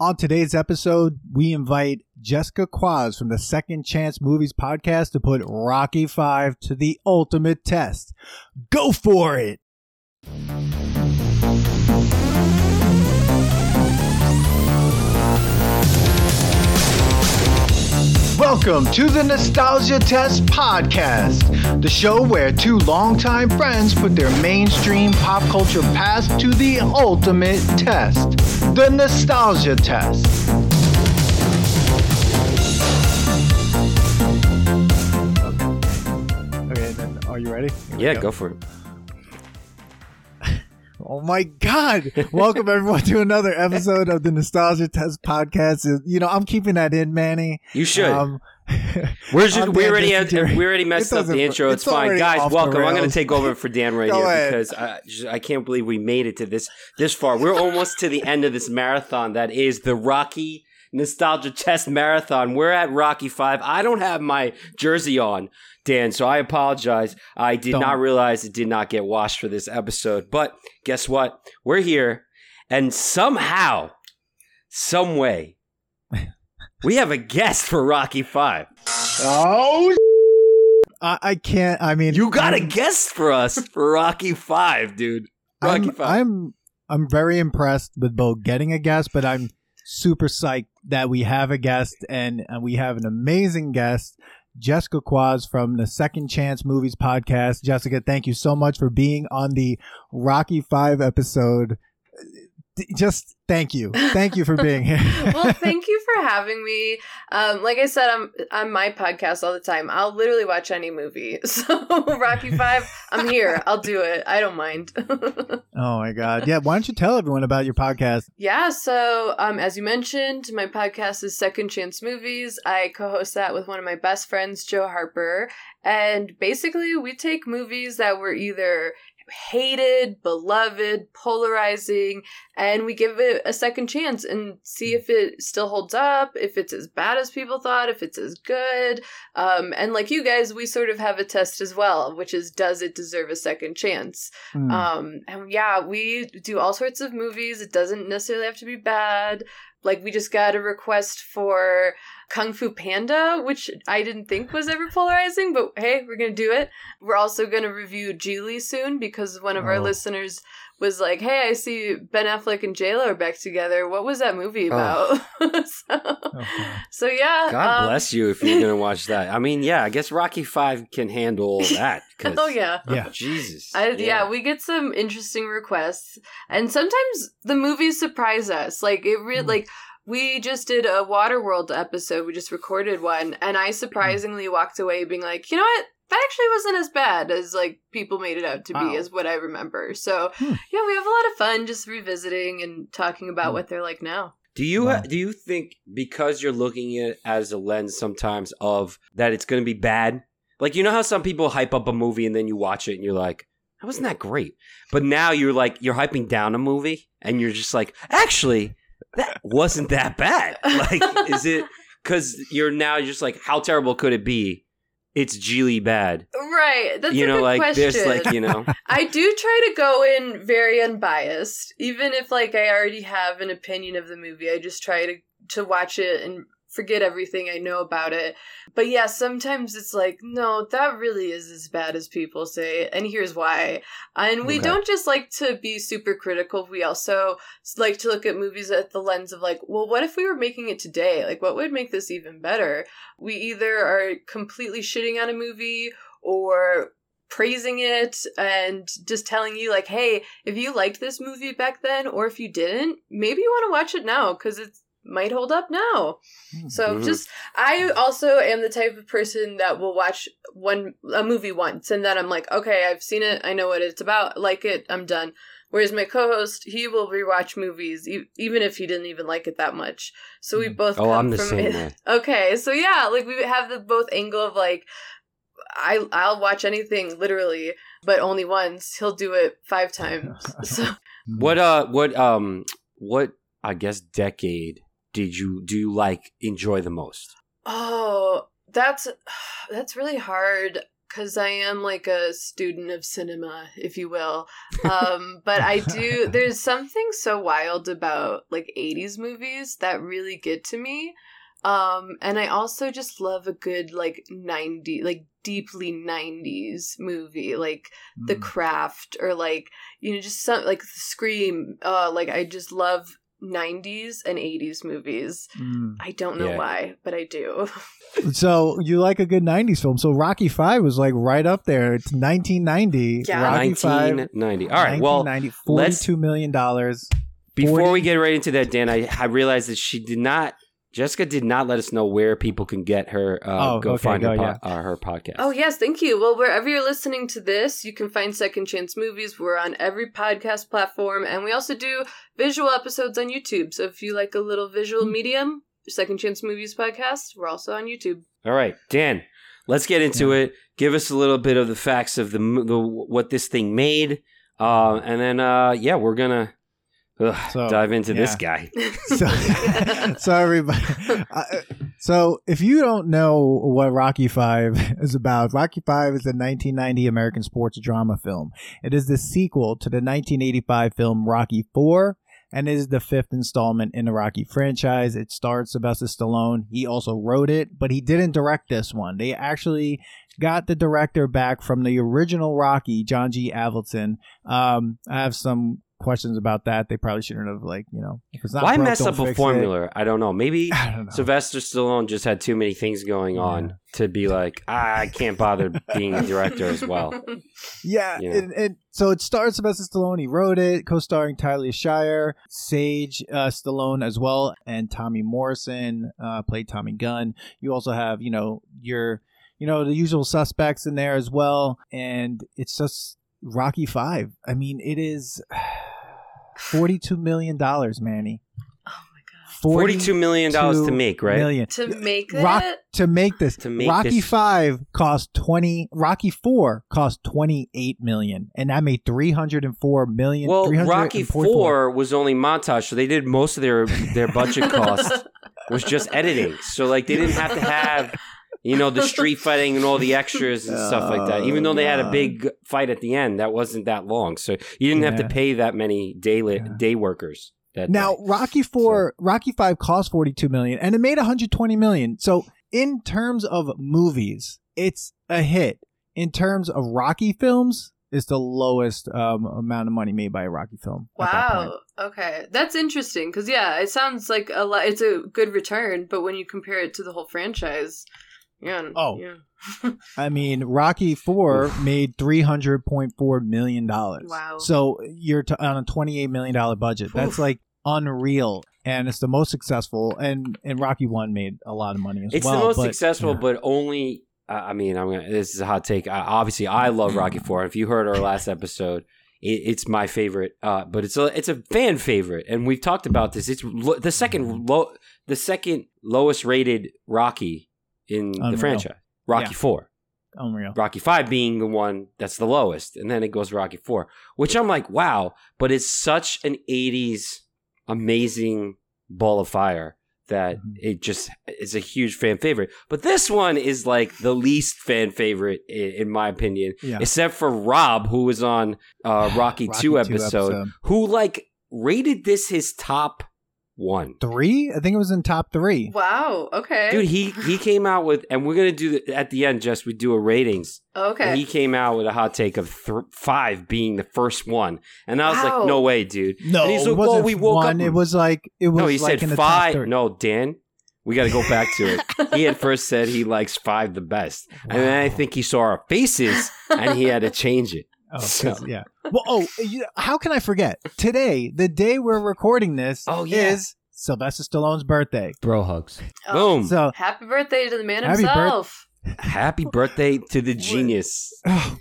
On today's episode, we invite Jessica Kwazz from the Second Chance Movies podcast to put Rocky 5 to the ultimate test. Go for it! Welcome to the Nostalgia Test Podcast, the show where two longtime friends put their mainstream pop culture past to the ultimate test the Nostalgia Test. Okay, then are you ready? Here we Yeah, go for it. Oh my God! Welcome everyone to another episode of the Nostalgia Test Podcast. You know, I'm keeping that in, Manny. You should. Um, We're just, we already had, we already messed up the intro. It's, it's fine, guys. Welcome. I'm going to take over for Dan right here ahead. because I, just- I can't believe we made it to this this far. We're almost to the end of this marathon. That is the Rocky Nostalgia Test Marathon. We're at Rocky Five. I don't have my jersey on, Dan, so I apologize. I did Don't. not realize it did not get washed for this episode. But guess what? We're here, and somehow, some way, we have a guest for Rocky Five. oh, I, I can't. I mean, You got a I'm- guest for us for Rocky Five, dude. Rocky I'm, Five. I'm I'm very impressed with both getting a guest, but I'm super psyched that we have a guest and, and we have an amazing guest, Jessica Kwazz from the Second Chance Movies podcast. Jessica, thank you so much for being on the Rocky Five episode. Just thank you, thank you for being here. well, thank you for having me. Um, like I said, I'm on my podcast all the time. I'll literally watch any movie. So Rocky Five, I'm here. I'll do it. I don't mind. oh my god, yeah. Why don't you tell everyone about your podcast? yeah. So um, as you mentioned, my podcast is Second Chance Movies. I co-host that with one of my best friends, Joe Harper, and basically we take movies that were either hated, beloved, polarizing, and we give it a second chance and see if it still holds up, if it's as bad as people thought, if it's as good. Um, and like you guys, we sort of have a test as well, which is does it deserve a second chance? Hmm. Um, and yeah, we do all sorts of movies. It doesn't necessarily have to be bad. Like we just got a request for Kung Fu Panda, which I didn't think was ever polarizing, but hey, we're gonna do it. We're also gonna review Gigli soon because one of our Oh. listeners was like, "Hey, I see Ben Affleck and J Lo are back together. What was that movie about?" so, Okay. so yeah. God um, bless you if you're gonna watch that. I mean, yeah, I guess Rocky Five can handle that. Oh yeah. Yeah. Jesus. I, yeah. we get some interesting requests, and sometimes the movies surprise us. Like it, re- Mm. like we just did a Waterworld episode. We just recorded one, and I surprisingly walked away being like, you know what, that actually wasn't as bad as like people made it out to Wow. be, is what I remember. So Hmm. yeah, we have a lot of fun just revisiting and talking about Hmm. what they're like now. Do you Wow. do you think because you're looking at it as a lens sometimes of that it's going to be bad? Like you know how some people hype up a movie and then you watch it and you're like, that wasn't that great. But now you're like you're hyping down a movie and you're just like, actually, that wasn't that bad. Like, is it because you're now just like, how terrible could it be? It's Gigli bad. Right, that's you a know, good like question. there's like you know, I do try to go in very unbiased, even if like I already have an opinion of the movie. I just try to to watch it and forget everything I know about it. But yeah, sometimes it's like, no, that really is as bad as people say, and here's why. And we Okay. don't just like to be super critical. We also like to look at movies at the lens of like, well, what if we were making it today? Like, what would make this even better? We either are completely shitting on a movie or praising it and just telling you like hey if you liked this movie back then or if you didn't maybe you want to watch it now because it might hold up now Hmm. so just i also am the type of person that will watch one a movie once and then i'm like okay i've seen it i know what it's about like it i'm done whereas my co-host he will rewatch movies e- even if he didn't even like it that much so we Mm. both oh, come I'm the from same it way. Okay, so yeah, like we have the both angle of like I I'll watch anything literally, but only once. He'll do it five times. So What uh what um what I guess decade did you do you like enjoy the most? oh, that's that's really hard because I am like a student of cinema, if you will. Um, but I do, there's something so wild about like 80s movies that really get to me. Um, and I also just love a good like 90, like deeply 90s movie, like The Mm. Craft or like, you know, just some like Scream. Uh, like I just love 90s and 80s movies. Mm. I don't know Yeah. why, but I do. So you like a good '90s film? So Rocky Five was like right up there. It's 1990. Yeah. Rocky Five. 1990. All right. Well, 1990, let's- 42 million dollars. before 40 we get right into that, Dan, I, I realized that she did not. Jessica did not let us know where people can get her. Uh, Oh, go okay, find her, go, po- uh, her podcast. Oh, yes, thank you. Well, wherever you're listening to this, you can find Second Chance Movies. We're on every podcast platform, and we also do visual episodes on YouTube. So if you like a little visual medium, Second Chance Movies podcast, we're also on YouTube. All right, Dan. Let's get into it. Give us a little bit of the facts of the, the what this thing made, uh, and then uh, yeah, we're gonna ugh, So, dive into this guy. So, so everybody, uh, so if you don't know what Rocky Five is about, Rocky Five is a 1990 American sports drama film. It is the sequel to the 1985 film Rocky Four, and is the fifth installment in the Rocky franchise. It stars Sylvester Stallone. He also wrote it, but he didn't direct this one. They actually got the director back from the original Rocky, John G. Avildsen. Um, I have some questions about that. They probably shouldn't have, like, you know, if it's not Why broke, mess up a fix it. formula? I don't know. Maybe I don't know. Sylvester Stallone just had too many things going on Yeah. to be like, ah, I can't bother being a director as well. Yeah, Yeah. And, and so it stars Sylvester Stallone. He wrote it, co-starring Talia Shire, Sage uh, Stallone as well, and Tommy Morrison uh, played Tommy Gunn. You also have, you know, your, you know, the usual suspects in there as well, and it's just Rocky Five. I mean, it is forty-two million dollars, Manny. oh my god. Forty-two million dollars to make, right? million. To make Rock- it? to make this To make Rocky this- Five cost twenty. Rocky Four cost twenty eight million, and that made three hundred and four million. Well, Rocky Four was only montage, so they did most of their their budget cost was just editing. So like they didn't have to have you know the street fighting and all the extras and stuff like that. Even though they had a Oh, big fight at the end, that wasn't that long, so you didn't have to pay that many day li- Yeah. day workers. That Now, day. Rocky Four, Rocky Five cost forty two million, and it made one hundred twenty million. So, in terms of movies, it's a hit. In terms of Rocky films, it's the lowest um, amount of money made by a Rocky film. at that point. Wow. Okay. That's interesting because, yeah, it sounds like a lot. It's a good return, but when you compare it to the whole franchise, yeah. Oh. yeah. I mean, Rocky Four made three hundred point four million dollars. Wow. So you're t- on a twenty eight million dollar budget. That's like unreal, and it's the most successful. And and Rocky One made a lot of money as it's well. It's the most but, successful, yeah. but only. Uh, I mean, I'm gonna. This is a hot take. Uh, obviously, I love Rocky Four. If you heard our last episode, it's my favorite. Uh, but it's a it's a fan favorite, and we've talked about this. It's lo- the second low, the second lowest rated Rocky in Unreal. the franchise. Rocky Yeah. Four. unreal. Rocky Five being the one that's the lowest, and then it goes Rocky Four, which I'm like, wow, but it's such an '80s amazing ball of fire that Mhm. it just is a huge fan favorite. But this one is like the least fan favorite in, in my opinion, Yeah. except for Rob, who was on uh, Rocky, Rocky Two II episode, who like rated this his top one. Three? I think it was in top three. Wow. Okay. Dude, he he came out with, and we're gonna do the, at the end. Just we do a ratings. okay. And he came out with a hot take of th- five being the first one, and I was Wow. like, "No way, dude!" No, And he's it like, "Well, wasn't we woke one. up- It was like it was No, he like said in the five. No, Dan, we got to go back to it. he had first said he likes five the best, and then I think he saw our faces, and he had to change it. Oh, 'cause- So- yeah. Well, oh, you, how can I forget? Today, the day we're recording this, Oh, yeah. is Sylvester Stallone's birthday. Bro hugs. Oh, Boom! So Happy birthday to the man Happy birth- himself. Happy birthday to the genius!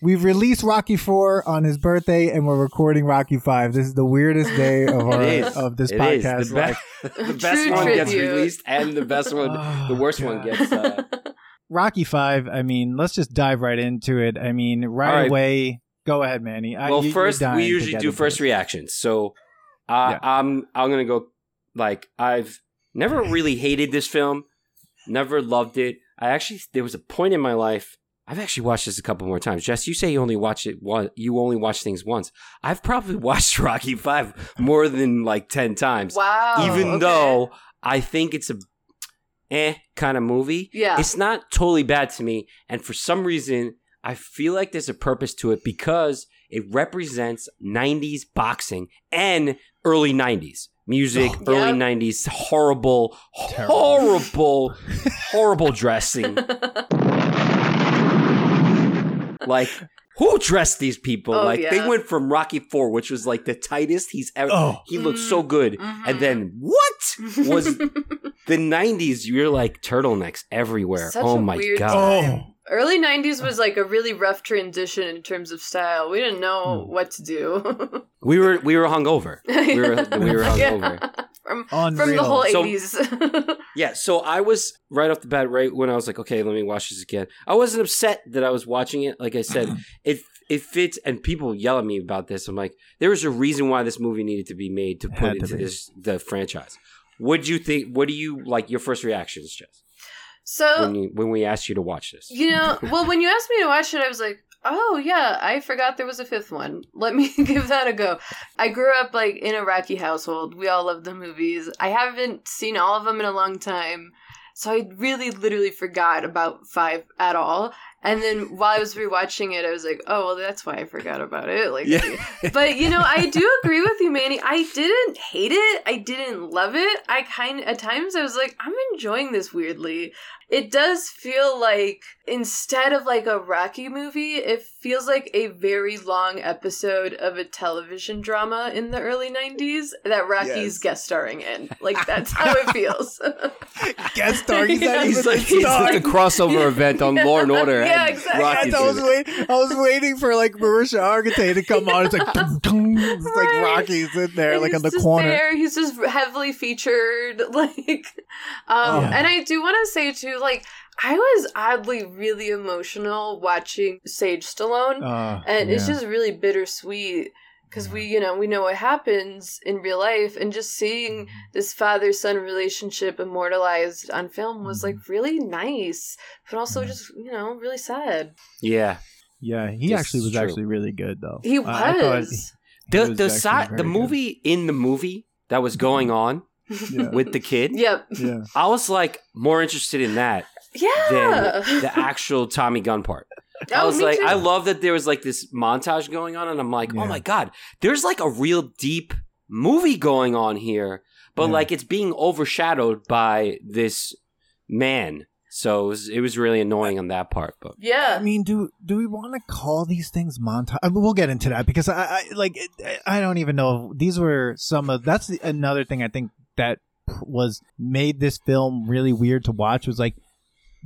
we've released Rocky Four on his birthday, and we're recording Rocky Five. This is the weirdest day of our of this It is podcast. the Like, best. the best True one gets released, and the best one, Oh, the worst one gets. Uh, Rocky Five. I mean, let's just dive right into it. I mean, right, All right. away. Go ahead, Manny. I- well, you- first we usually do first it. reactions. So uh, Yeah. I'm I'm gonna go like I've never really hated this film, never loved it. I actually there was a point in my life I've actually watched this a couple more times. Jess, you say you only watch it one. You only watch things once. I've probably watched Rocky Five more than like ten times. Wow. even okay. though I think it's a eh kind of movie. Yeah. It's not totally bad to me, and for some reason, I feel like there's a purpose to it because it represents '90s boxing and early '90s music, Oh, early Yep. '90s horrible, Terrible. horrible, horrible dressing. Like. Who dressed these people? Oh, like they went from Rocky Four, which was like the tightest he's ever. Oh. He looked so good, Mhm. and then what was the '90s? You're like turtlenecks everywhere. Such oh a my weird god! time. Early 90s was like a really rough transition in terms of style. We didn't know Hmm. what to do. We were we were hungover. We were we were hungover. From, Unreal. from the whole So- 80s. Yeah, so I was right off the bat, right when I was like, okay, let me watch this again. I wasn't upset that I was watching it. Like I said, it it fits, and people yell at me about this. I'm like, there was a reason why this movie needed to be made to put Had to into this the franchise. What do you think? What do you like? Your first reactions, Jess, so, when you when we asked you to watch this? you know, well, when you asked me to watch it, I was like, oh, yeah, I forgot there was a fifth one. Let me give that a go. I grew up like in a Rocky household. We all love the movies. I haven't seen all of them in a long time. So I really literally forgot about five at all. And then while I was rewatching it, I was like, oh, well, that's why I forgot about it. Like, but you know, I do agree with you, Manny. I didn't hate it. I didn't love it. I kind at times I was like, I'm enjoying this weirdly. It does feel like instead of like a Rocky movie, it feels like a very long episode of a television drama in the early 90s that Rocky's Yes. guest starring in. Like that's how it feels. guest starring. He's not He's like, a he's like a crossover event on Law and Order. Yeah, exactly. I was waiting. I was waiting for like Mariska Hargitay to come on. It's like, it's like Right. Rocky's in there, And like on the corner. There. He's just heavily featured, like. Um, Oh. And I do want to say too, like, I was oddly really emotional watching Sage Stallone, Uh, and it's just really bittersweet because we, you know, we know what happens in real life, and just seeing mm-hmm. this father son relationship immortalized on film was like mm-hmm. really nice, but also Yeah. just you know really sad. Yeah, yeah. He This actually was true. actually really good though. He I- I thought was. he the was the actually side the very good. movie in the movie that was going mm-hmm. on Yeah. with the kid. Yep. Yeah. I was like more interested in that Yeah. than the actual Tommy Gunn part. I Oh, was like, too. I love that there was like this montage going on, and I'm like, oh Yeah. oh my god, there's like a real deep movie going on here, but Yeah. like it's being overshadowed by this man. So it was, it was really annoying on that part. But Yeah. I mean, do do we want to call these things montage? I mean, we'll get into that because I, I like I don't even know. These were some of that's the- another thing I think that was made this film really weird to watch was like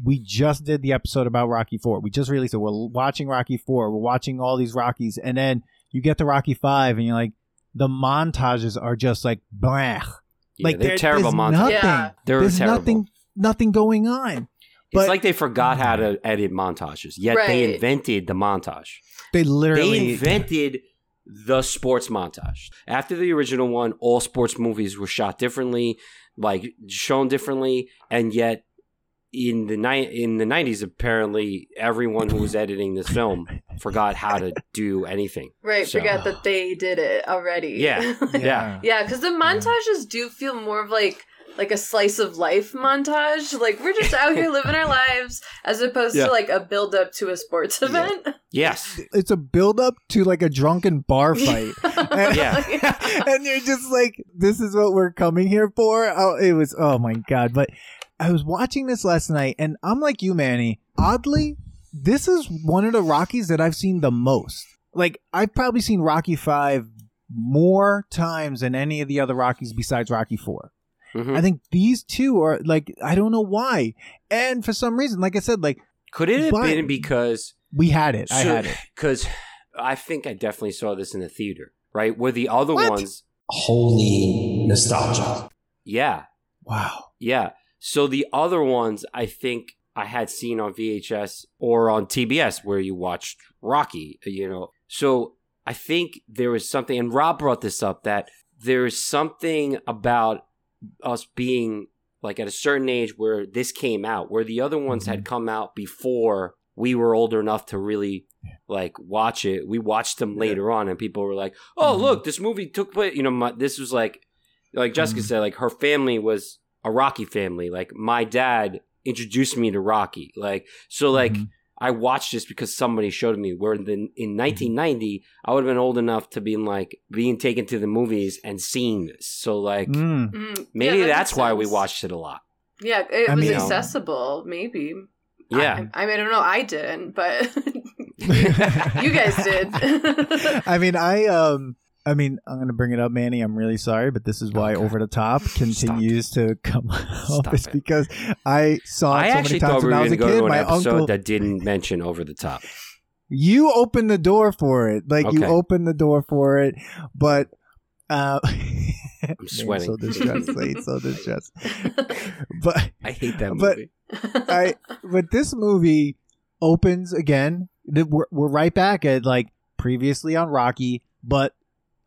we just did the episode about Rocky Four. We just released it. We're watching Rocky Four. We're watching all these Rockies, and then you get to Rocky Five, and you're like, the montages are just like blah. yeah, like they're there- terrible montages. Nothing. Yeah. They're there's terrible. nothing. Nothing going on. But, It's like they forgot how to mm. edit montages. Yet Right. they invented the montage. They They literally invented the sports montage. After the original one, all sports movies were shot differently, like shown differently, and yet in the ni- in the nineties, apparently everyone who was editing this film forgot how to do anything. Right, So- forgot that they did it already. Yeah. Yeah. yeah, because the montages do feel more of like like a slice of life montage. Like we're just out here living our lives, as opposed Yeah. to like a build up to a sports Yeah. event. Yes, it's a build up to like a drunken bar fight. and, Yeah. and you're just like, this is what we're coming here for. Oh, it was, oh my God. But I was watching this last night and I'm like you, Manny. Oddly, this is one of the Rockies that I've seen the most. Like, I've probably seen Rocky 5 more times than any of the other Rockies besides Rocky 4. Mhm. I think these two are like, I don't know why. And for some reason, like I said, like, could it have been because we had it. I had it. Because I think I definitely saw this in the theater, right? Where the other What? ones, Holy nostalgia. yeah, Wow. Yeah. So the other ones I think I had seen on VHS or on TBS where you watched Rocky, you know. So I think there was something, and Rob brought this up, that there is something about us being like at a certain age where this came out, where the other ones had come out before we were older enough to really like watch it. We watched them later on, and people were like, "Oh, Mhm. look, this movie took place." You know, my, this was like, like Jessica Mhm. said, like her family was a Rocky family. Like my dad introduced me to Rocky. Like so, like. Mhm. I watched this because somebody showed me. Where in, in 1990, I would have been old enough to be in, like being taken to the movies and seeing this. So like Mm. Mm, maybe yeah, that that's makes why we watched it a lot. Yeah, it I was mean- accessible. Maybe. Yeah, I, I mean, I don't know. I didn't, but you guys did. I mean, I um, I mean, I'm gonna bring it up, Manny. I'm really sorry, but this is why Okay. Over the Top continues to come up. Stop It's it. because I saw it I so many times we when I was a go kid. to an My episode uncle, that didn't mention over the top. you opened the door for it. Like you Okay. opened the door for it, but. Uh, I'm sweating. So distressed, so distressed. But I hate that movie. But- I but this movie opens again. We're, we're right back at like previously on Rocky, but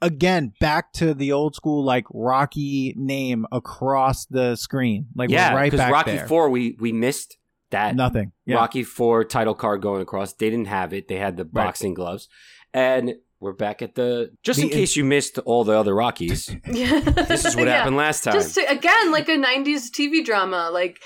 again back to the old school like Rocky name across the screen. Like yeah, right because back Rocky there. Four, we we missed that Nothing. Yeah. Rocky Four title card going across. They didn't have it. They had the Right. boxing gloves, and we're back at the. Just in The- case you missed all the other Rockies, yeah. this is what Yeah. happened last time. Just to, again, like a '90s TV drama, like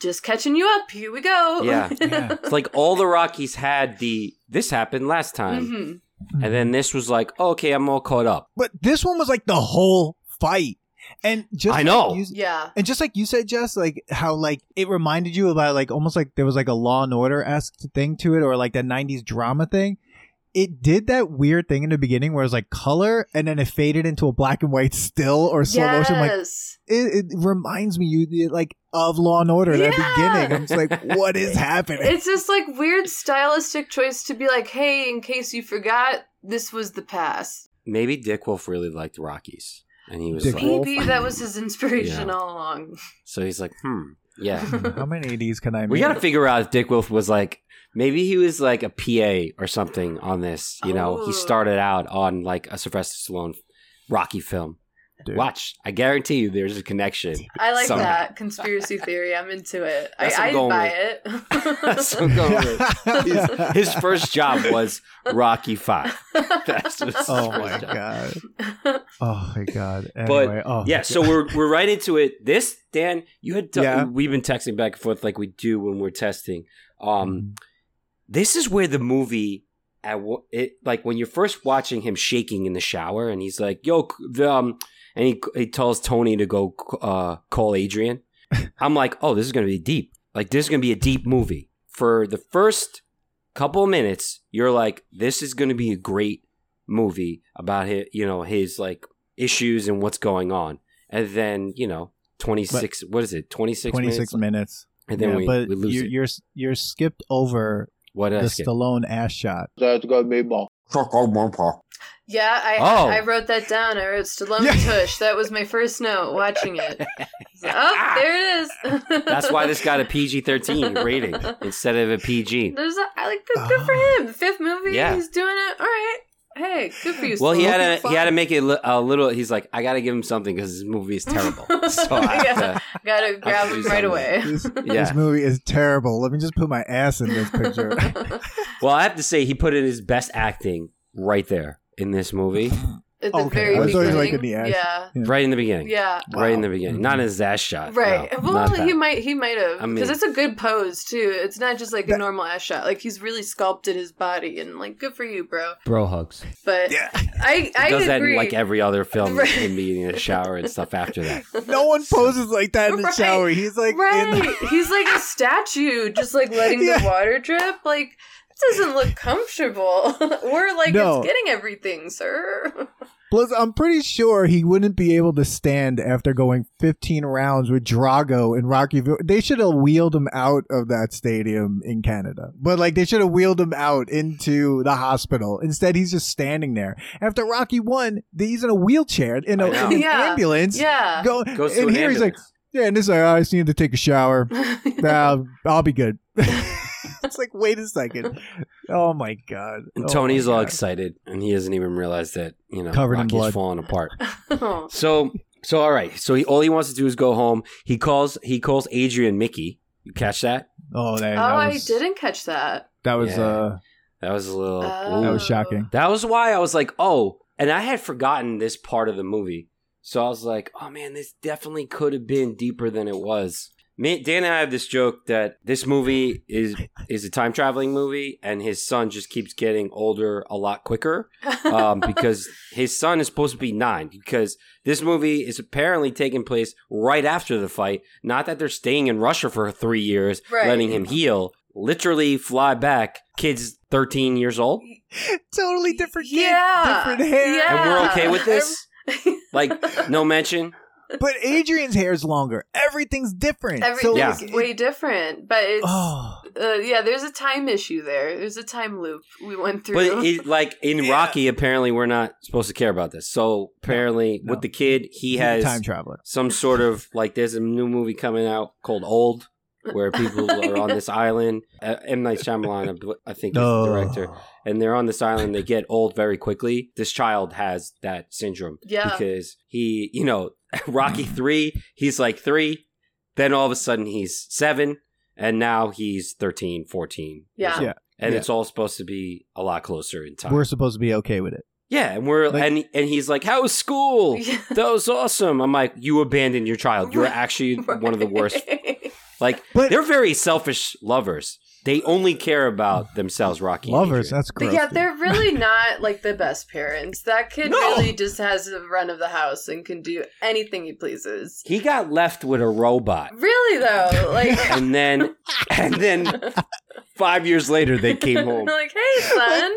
just catching you up. Here we go. Yeah. Yeah. It's like all the Rockies had the. This happened last time, Mhm. And hmm. then this was like, oh, okay, I'm all caught up. But this one was like the whole fight, and just I like know. you- Yeah. and just like you said, Jess, like how like it reminded you about like almost like there was like a Law and Order esque thing to it, or like that '90s drama thing. It did that weird thing in the beginning where it was like color, and then it faded into a black and white still or slow motion. Like Yes. It, it reminds me you like of Law and Order. That the beginning, I'm just like, what is happening? It's this like weird stylistic choice to be like, hey, in case you forgot, this was the past. Maybe Dick Wolf really liked Rockies, and he was Dick like, Wolf. Maybe that was his inspiration Yeah. all along. so he's like, hmm, yeah. How many of these can I make? We got to figure out if Dick Wolf was like maybe he was like a PA or something on this. You know, Oh. he started out on like a Sylvester Stallone Rocky film. Dude. Watch, I guarantee you, there's a connection. I like Somehow. that conspiracy theory. I'm into it. That's I, I'm I'd buy with. it. That's what I'm going with. His, his first job was Rocky Five. That's his Oh first my job. god. Oh my god. Anyway, oh Yeah, so we're we're right into it. This Dan, you had t- Yeah. we've been texting back and forth like we do when we're testing. Um, Mhm. this is where the movie at it like when you're first watching him shaking in the shower and he's like yo um and he he tells Tony to go uh call Adrian I'm like oh this is going to be deep. Like this is going to be a deep movie. For the first couple of minutes you're like this is going to be a great movie about his you know his like issues and what's going on. And then you know 26 what is it 26 26 minutes minutes. and then yeah, we, but we lose you're, it. you're you're skipped over what did the skip? Stallone ass shot. That's gonna be more. yeah, I Oh. I wrote that down. I wrote Stallone Yeah. Tush. That was my first note watching it. oh, there it is. That's why this got a PG 13 rating instead of a PG. There's a, I like good, good ah. for him. The fifth movie, Yeah. he's doing it. All right. Hey, good for you. Well, he had to he had to make it li- a little. He's like, I got to give him something because this movie is terrible. So I Yeah. to, Gotta grab him right something. away. This, Yeah. this movie is terrible. Let me just put my ass in this picture. well, I have to say he put in his best acting right there in this movie, mm. At the oh, Okay, very I beginning. thought he was, like, in the ass. Yeah. Yeah. right in the beginning, Yeah. right in the beginning. Mm-hmm. Not in his ass shot, Right. No, well, not that. he might he might have I because mean- it's a good pose too. It's not just like a normal ass shot. Like he's really sculpted his body and like good for you, bro. Bro hugs. But yeah. I I He does that in like every other film, Right. him being in the shower and stuff. After that, No one poses like that in the Right. shower. He's like in right. the- He's like a statue, just like letting Yeah. the water drip. Like it doesn't look comfortable. We're like No. it's getting everything, sir. Plus, I'm pretty sure he wouldn't be able to stand after going 15 rounds with Drago and Rocky. They should have wheeled him out of that stadium in Canada. But like, they should have wheeled him out into the hospital. Instead, he's just standing there. After Rocky won, he's in a wheelchair in, a, I know. in an Yeah. ambulance. yeah. Go, goes and an here he's like, yeah, and this is like, I just need to take a shower. Nah, I'll be good. it's like, wait a second. Oh my god. and Oh Tony's my all God. excited, and he doesn't even realize that you know Covered in blood. falling apart. Oh. So so all right. So he all he wants to do is go home. He calls he calls Adrian Mickey. You catch that? Oh, that, oh, that I didn't catch that. That was Yeah. uh, That was a little. Oh. that was shocking. That was why I was like, oh, and I had forgotten this part of the movie. So I was like, oh man, this definitely could have been deeper than it was. Me, Dan and I have this joke that this movie is is a time traveling movie, and his son just keeps getting older a lot quicker um, because his son is supposed to be nine. Because this movie is apparently taking place right after the fight. Not that they're staying in Russia for three years, Right. letting him heal. Literally fly back. Kid's thirteen years old, totally different. kid, yeah, different hair. Yeah. and we're okay with this. Like no mention. But Adrian's hair is longer. Everything's different. Everything's Yeah. like, way different, but it's Oh, uh, yeah. There's a time issue there. There's a time loop we went through. But it, like in Yeah. Rocky, apparently we're not supposed to care about this. So apparently, No. with the kid, he he's has time traveler. some sort of like. There's a new movie coming out called Old, where people are on this island. Uh, M Night Shyamalan, I bel- I think, is the director, and they're on this island. They get old very quickly. This child has that syndrome yeah, because he, you know, Rocky three, he's like three, then all of a sudden he's seven, and now he's 13, 14. Yeah. Yeah. And Yeah. it's all supposed to be a lot closer in time. We're supposed to be okay with it. yeah, and we're Like- and and he's like, "How was school? Yeah. That was awesome." I'm like, "You abandoned your child. You're actually one of the worst." Like But they're very selfish lovers. They only care about themselves. Rocky lovers, Adrian. that's But gross. yeah, dude. they're really not like the best parents. That kid No. really just has the run of the house and can do anything he pleases. He got left with a robot, Really though, like and then and then five years later they came home. like, hey son,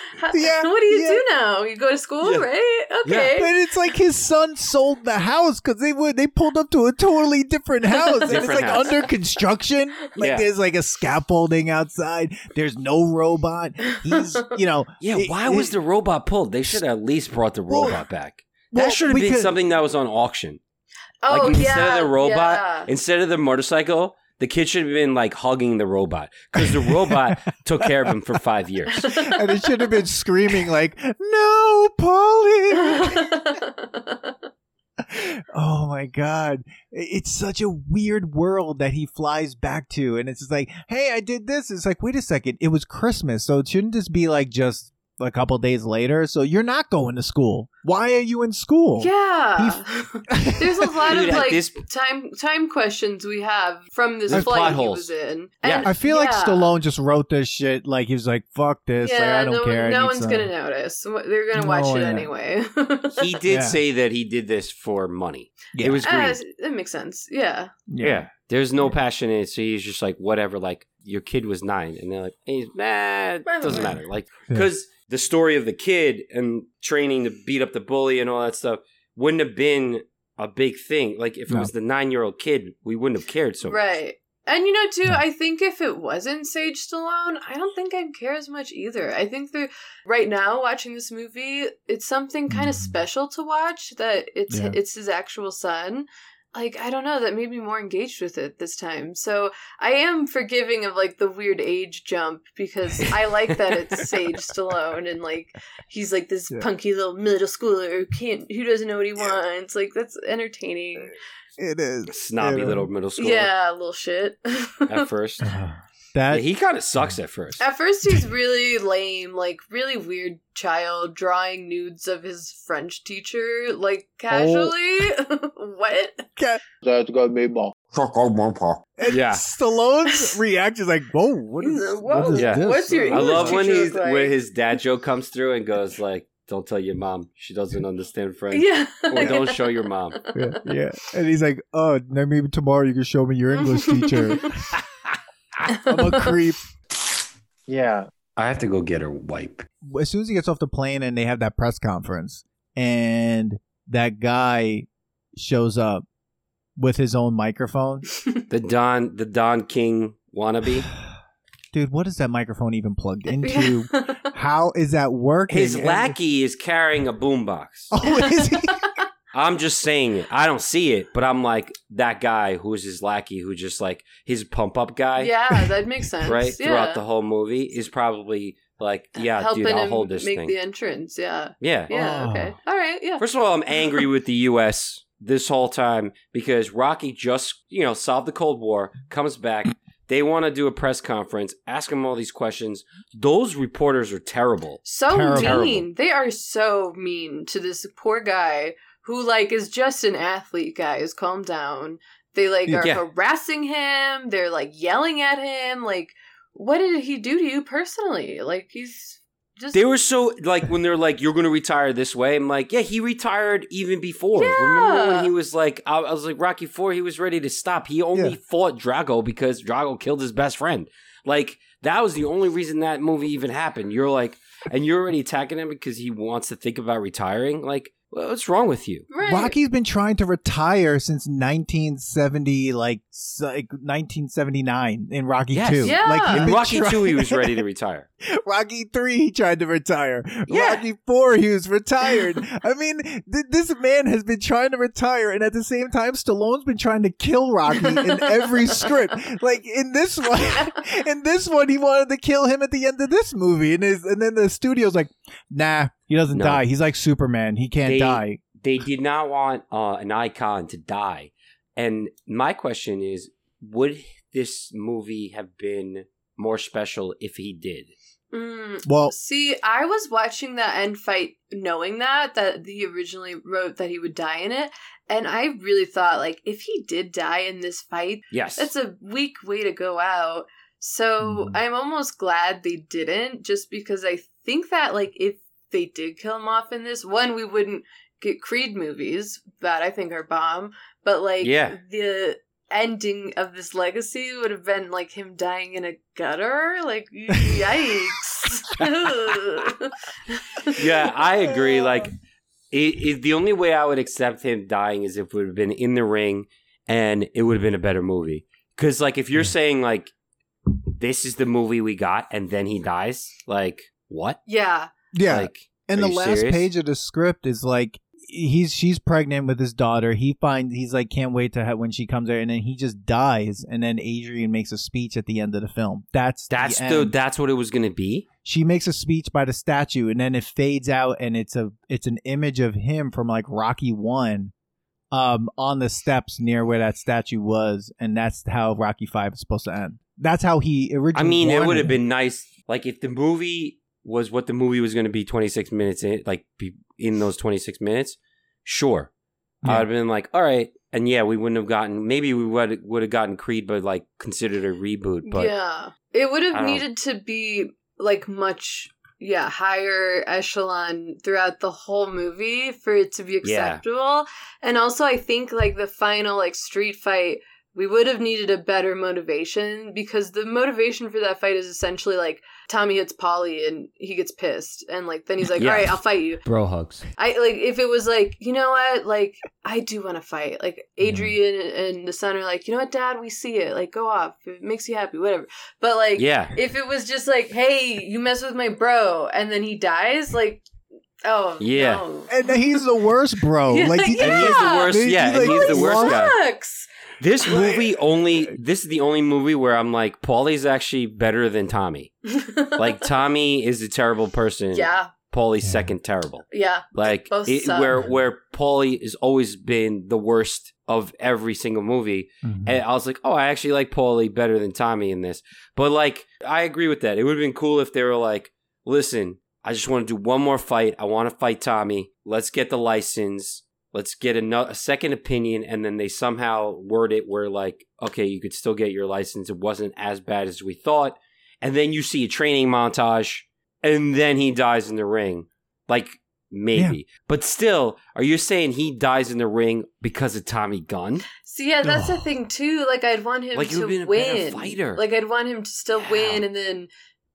how- Yeah, what do you yeah. do now? You go to school, Yeah. right? Okay. But it's like his son sold the house because they would they pulled up to a totally different house. and it's like house. under construction. Like Yeah. there's like a scaffolding outside. There's no robot. He's you know Yeah, it- why it- was the robot pulled? They should have at least brought the Well, robot back. well, that should have been something that was on auction. oh like instead yeah, of the robot, yeah. instead of the motorcycle, the kid should have been like hugging the robot because the robot took care of him for five years. and it should have been screaming like no Paulie. Oh my god. It's such a weird world that he flies back to and it's just like, "Hey, I did this." It's like, "Wait a second. It was Christmas, so it shouldn't this be like just a couple days later? So you're not going to school. Why are you in school?" yeah. There's a lot Dude, of like this- time time questions we have from this There's flight plot he was in. Yeah. I feel like. Stallone just wrote this shit like he was like, "Fuck this. like, I don't no, care." No one's some- gonna notice. They're gonna watch No, it yeah. anyway. He did Yeah. say that he did this for money. Yeah. It was green. Uh, that makes sense. Yeah. yeah. There's no passion in it, so he's just like, whatever. Like, your kid was nine, and they're like, hey, nah, doesn't matter. Like, Yeah. because the story of the kid and training to beat up the bully and all that stuff wouldn't have been a big thing. Like, if it was the nine year old kid, we wouldn't have cared so much. Right. And you know, too, No. I think if it wasn't Sage Stallone, I don't think I'd care as much either. I think the right now watching this movie, it's something kind of Mm. special to watch that it's Yeah. it's his actual son. Like I don't know, that made me more engaged with it this time. So I am forgiving of like the weird age jump because I like that it's Sage Stallone and like he's like this Yeah. punky little middle schooler who can't who doesn't know what he wants. Like that's entertaining. It is. Snobby Yeah. little middle schooler Yeah, a little shit. at first. Uh-huh. That Yeah, he kind of sucks at first. At first, he's really lame, like really weird child drawing nudes of his French teacher, like oh. casually. What? That's gonna be more. And Yeah. Stallone's reaction is like, "Whoa, what is, Whoa, what is Yeah. this?" what's your I English love when teacher he's look like? when his dad joke comes through and goes like, "Don't tell your mom; she doesn't understand French." Yeah. Or don't show your mom. yeah, yeah. And he's like, "Oh, then maybe tomorrow you can show me your English teacher." I'm a creep. Yeah. I have to go get her wipe. As soon as he gets off the plane and they have that press conference, and that guy shows up with his own microphone, The Don, the Don King wannabe. dude, what is that microphone even plugged into? How is that working? His lackey is carrying a boombox. Oh, is he? I'm just saying it. I don't see it, but I'm like that guy who's his lackey, who just like his pump up guy, yeah, that makes sense. right? Yeah. Throughout the whole movie is probably like, yeah, helping dude, I'll him hold this make thing. the entrance. Yeah. yeah. Yeah. Oh. Okay. All right. Yeah. First of all, I'm angry with the U.S. this whole time because Rocky just, you know, solved the Cold War, comes back, They want to do a press conference, ask him all these questions. Those reporters are terrible. So Terrible. mean. They are so mean to this poor guy who like is just an athlete, guys. Calm down. They like are Yeah. harassing him. They're like yelling at him. Like, what did he do to you personally? Like he's just They were so like when they're like, "You're going to retire this way." I'm like, "Yeah, he retired even before." Remember when he was like, I, I was like Rocky Four. He was ready to stop. He only Yeah. fought Drago because Drago killed his best friend. Like that was the only reason that movie even happened. You're like, and you're already attacking him because he wants to think about retiring. Like, well, what's wrong with you? right. Rocky's been trying to retire since 1970, like, like 1979 in Rocky Yes. 2. Yeah. Like, In Rocky trying- Two, he was ready to retire. Rocky 3, he tried to retire. Yeah. Rocky 4, he was retired. I mean, th- this man has been trying to retire, and at the same time, Stallone's been trying to kill Rocky in every script. Like, in this one, in this one, he wanted to kill him at the end of this movie, and, his, and then the studio's like, nah, he doesn't No. die. He's like Superman. He can't They- die. they did not want uh, an icon to die. And my question is, would this movie have been more special if he did? Mm, Well, See, I was watching that end fight knowing that that he originally wrote that he would die in it, and I really thought like if he did die in this fight, Yes. that's a weak way to go out. So Mhm. I'm almost glad they didn't, just because I think that like if they did kill him off in this one, we wouldn't get Creed movies that I think are bomb. But like Yeah. the ending of this legacy would have been like him dying in a gutter. Like yikes. yeah, I agree. Like, it, it, the only way I would accept him dying is if it would have been in the ring and it would have been a better movie. Because, like, if you're hmm. saying, like, this is the movie we got and then he dies, like, what? yeah. Yeah. Like, And the last serious? page of the script is like he's she's pregnant with his daughter. He finds he's like can't wait to have when she comes there, and then he just dies. And then Adrian makes a speech at the end of the film. That's that's the, the, that's what it was going to be? she makes a speech by the statue, and then it fades out, and it's a it's an image of him from like Rocky One, um, on the steps near where that statue was, and that's how Rocky Five is supposed to end. That's how he originally. I mean, it would have been nice. Like, if the movie was what the movie was going to be 26 minutes in, like, be in those 26 minutes, sure. I Yeah. would have been like, all right. And yeah, we wouldn't have gotten, maybe we would would have gotten Creed, but like considered a reboot. But yeah. It would have don't- needed to be like much yeah, higher echelon throughout the whole movie for it to be Yeah. acceptable. And also I think like the final like street fight we would have needed a better motivation because the motivation for that fight is essentially like Tommy hits Paulie and he gets pissed and like then he's like, Yeah. "All right, I'll fight you." bro hugs. I like if it was like, you know what, like I do want to fight. Like. Adrian and the son are like, you know what, Dad, we see it. Like go off, if it makes you happy, whatever. But like, Yeah. if it was just like, hey, you mess with my bro, and then he dies, like, oh Yeah. no. and he's the worst, bro. Like yeah. And he's the worst. He- Yeah, he, like, he's the worst lost- guy. Sucks. This movie only. This is the only movie where I'm like, Paulie's actually better than Tommy. Like Tommy is a terrible person. yeah, Paulie's Yeah. second terrible. yeah, Like Both it, where where Paulie has always been the worst of every single movie. Mhm. And I was like, oh, I actually like Paulie better than Tommy in this. But like, I agree with that. It would have been cool if they were like, listen, I just want to do one more fight. I want to fight Tommy. Let's get the license. Let's get a, a second opinion. And then they somehow word it where like, okay, you could still get your license. It wasn't as bad as we thought. And then you see a training montage, and then he dies in the ring. Like, maybe. But still, are you saying he dies in the ring because of Tommy Gunn? So yeah, that's the thing too. Like I'd want him Like, to been a win. fighter. Like I'd want him to still How? win, and then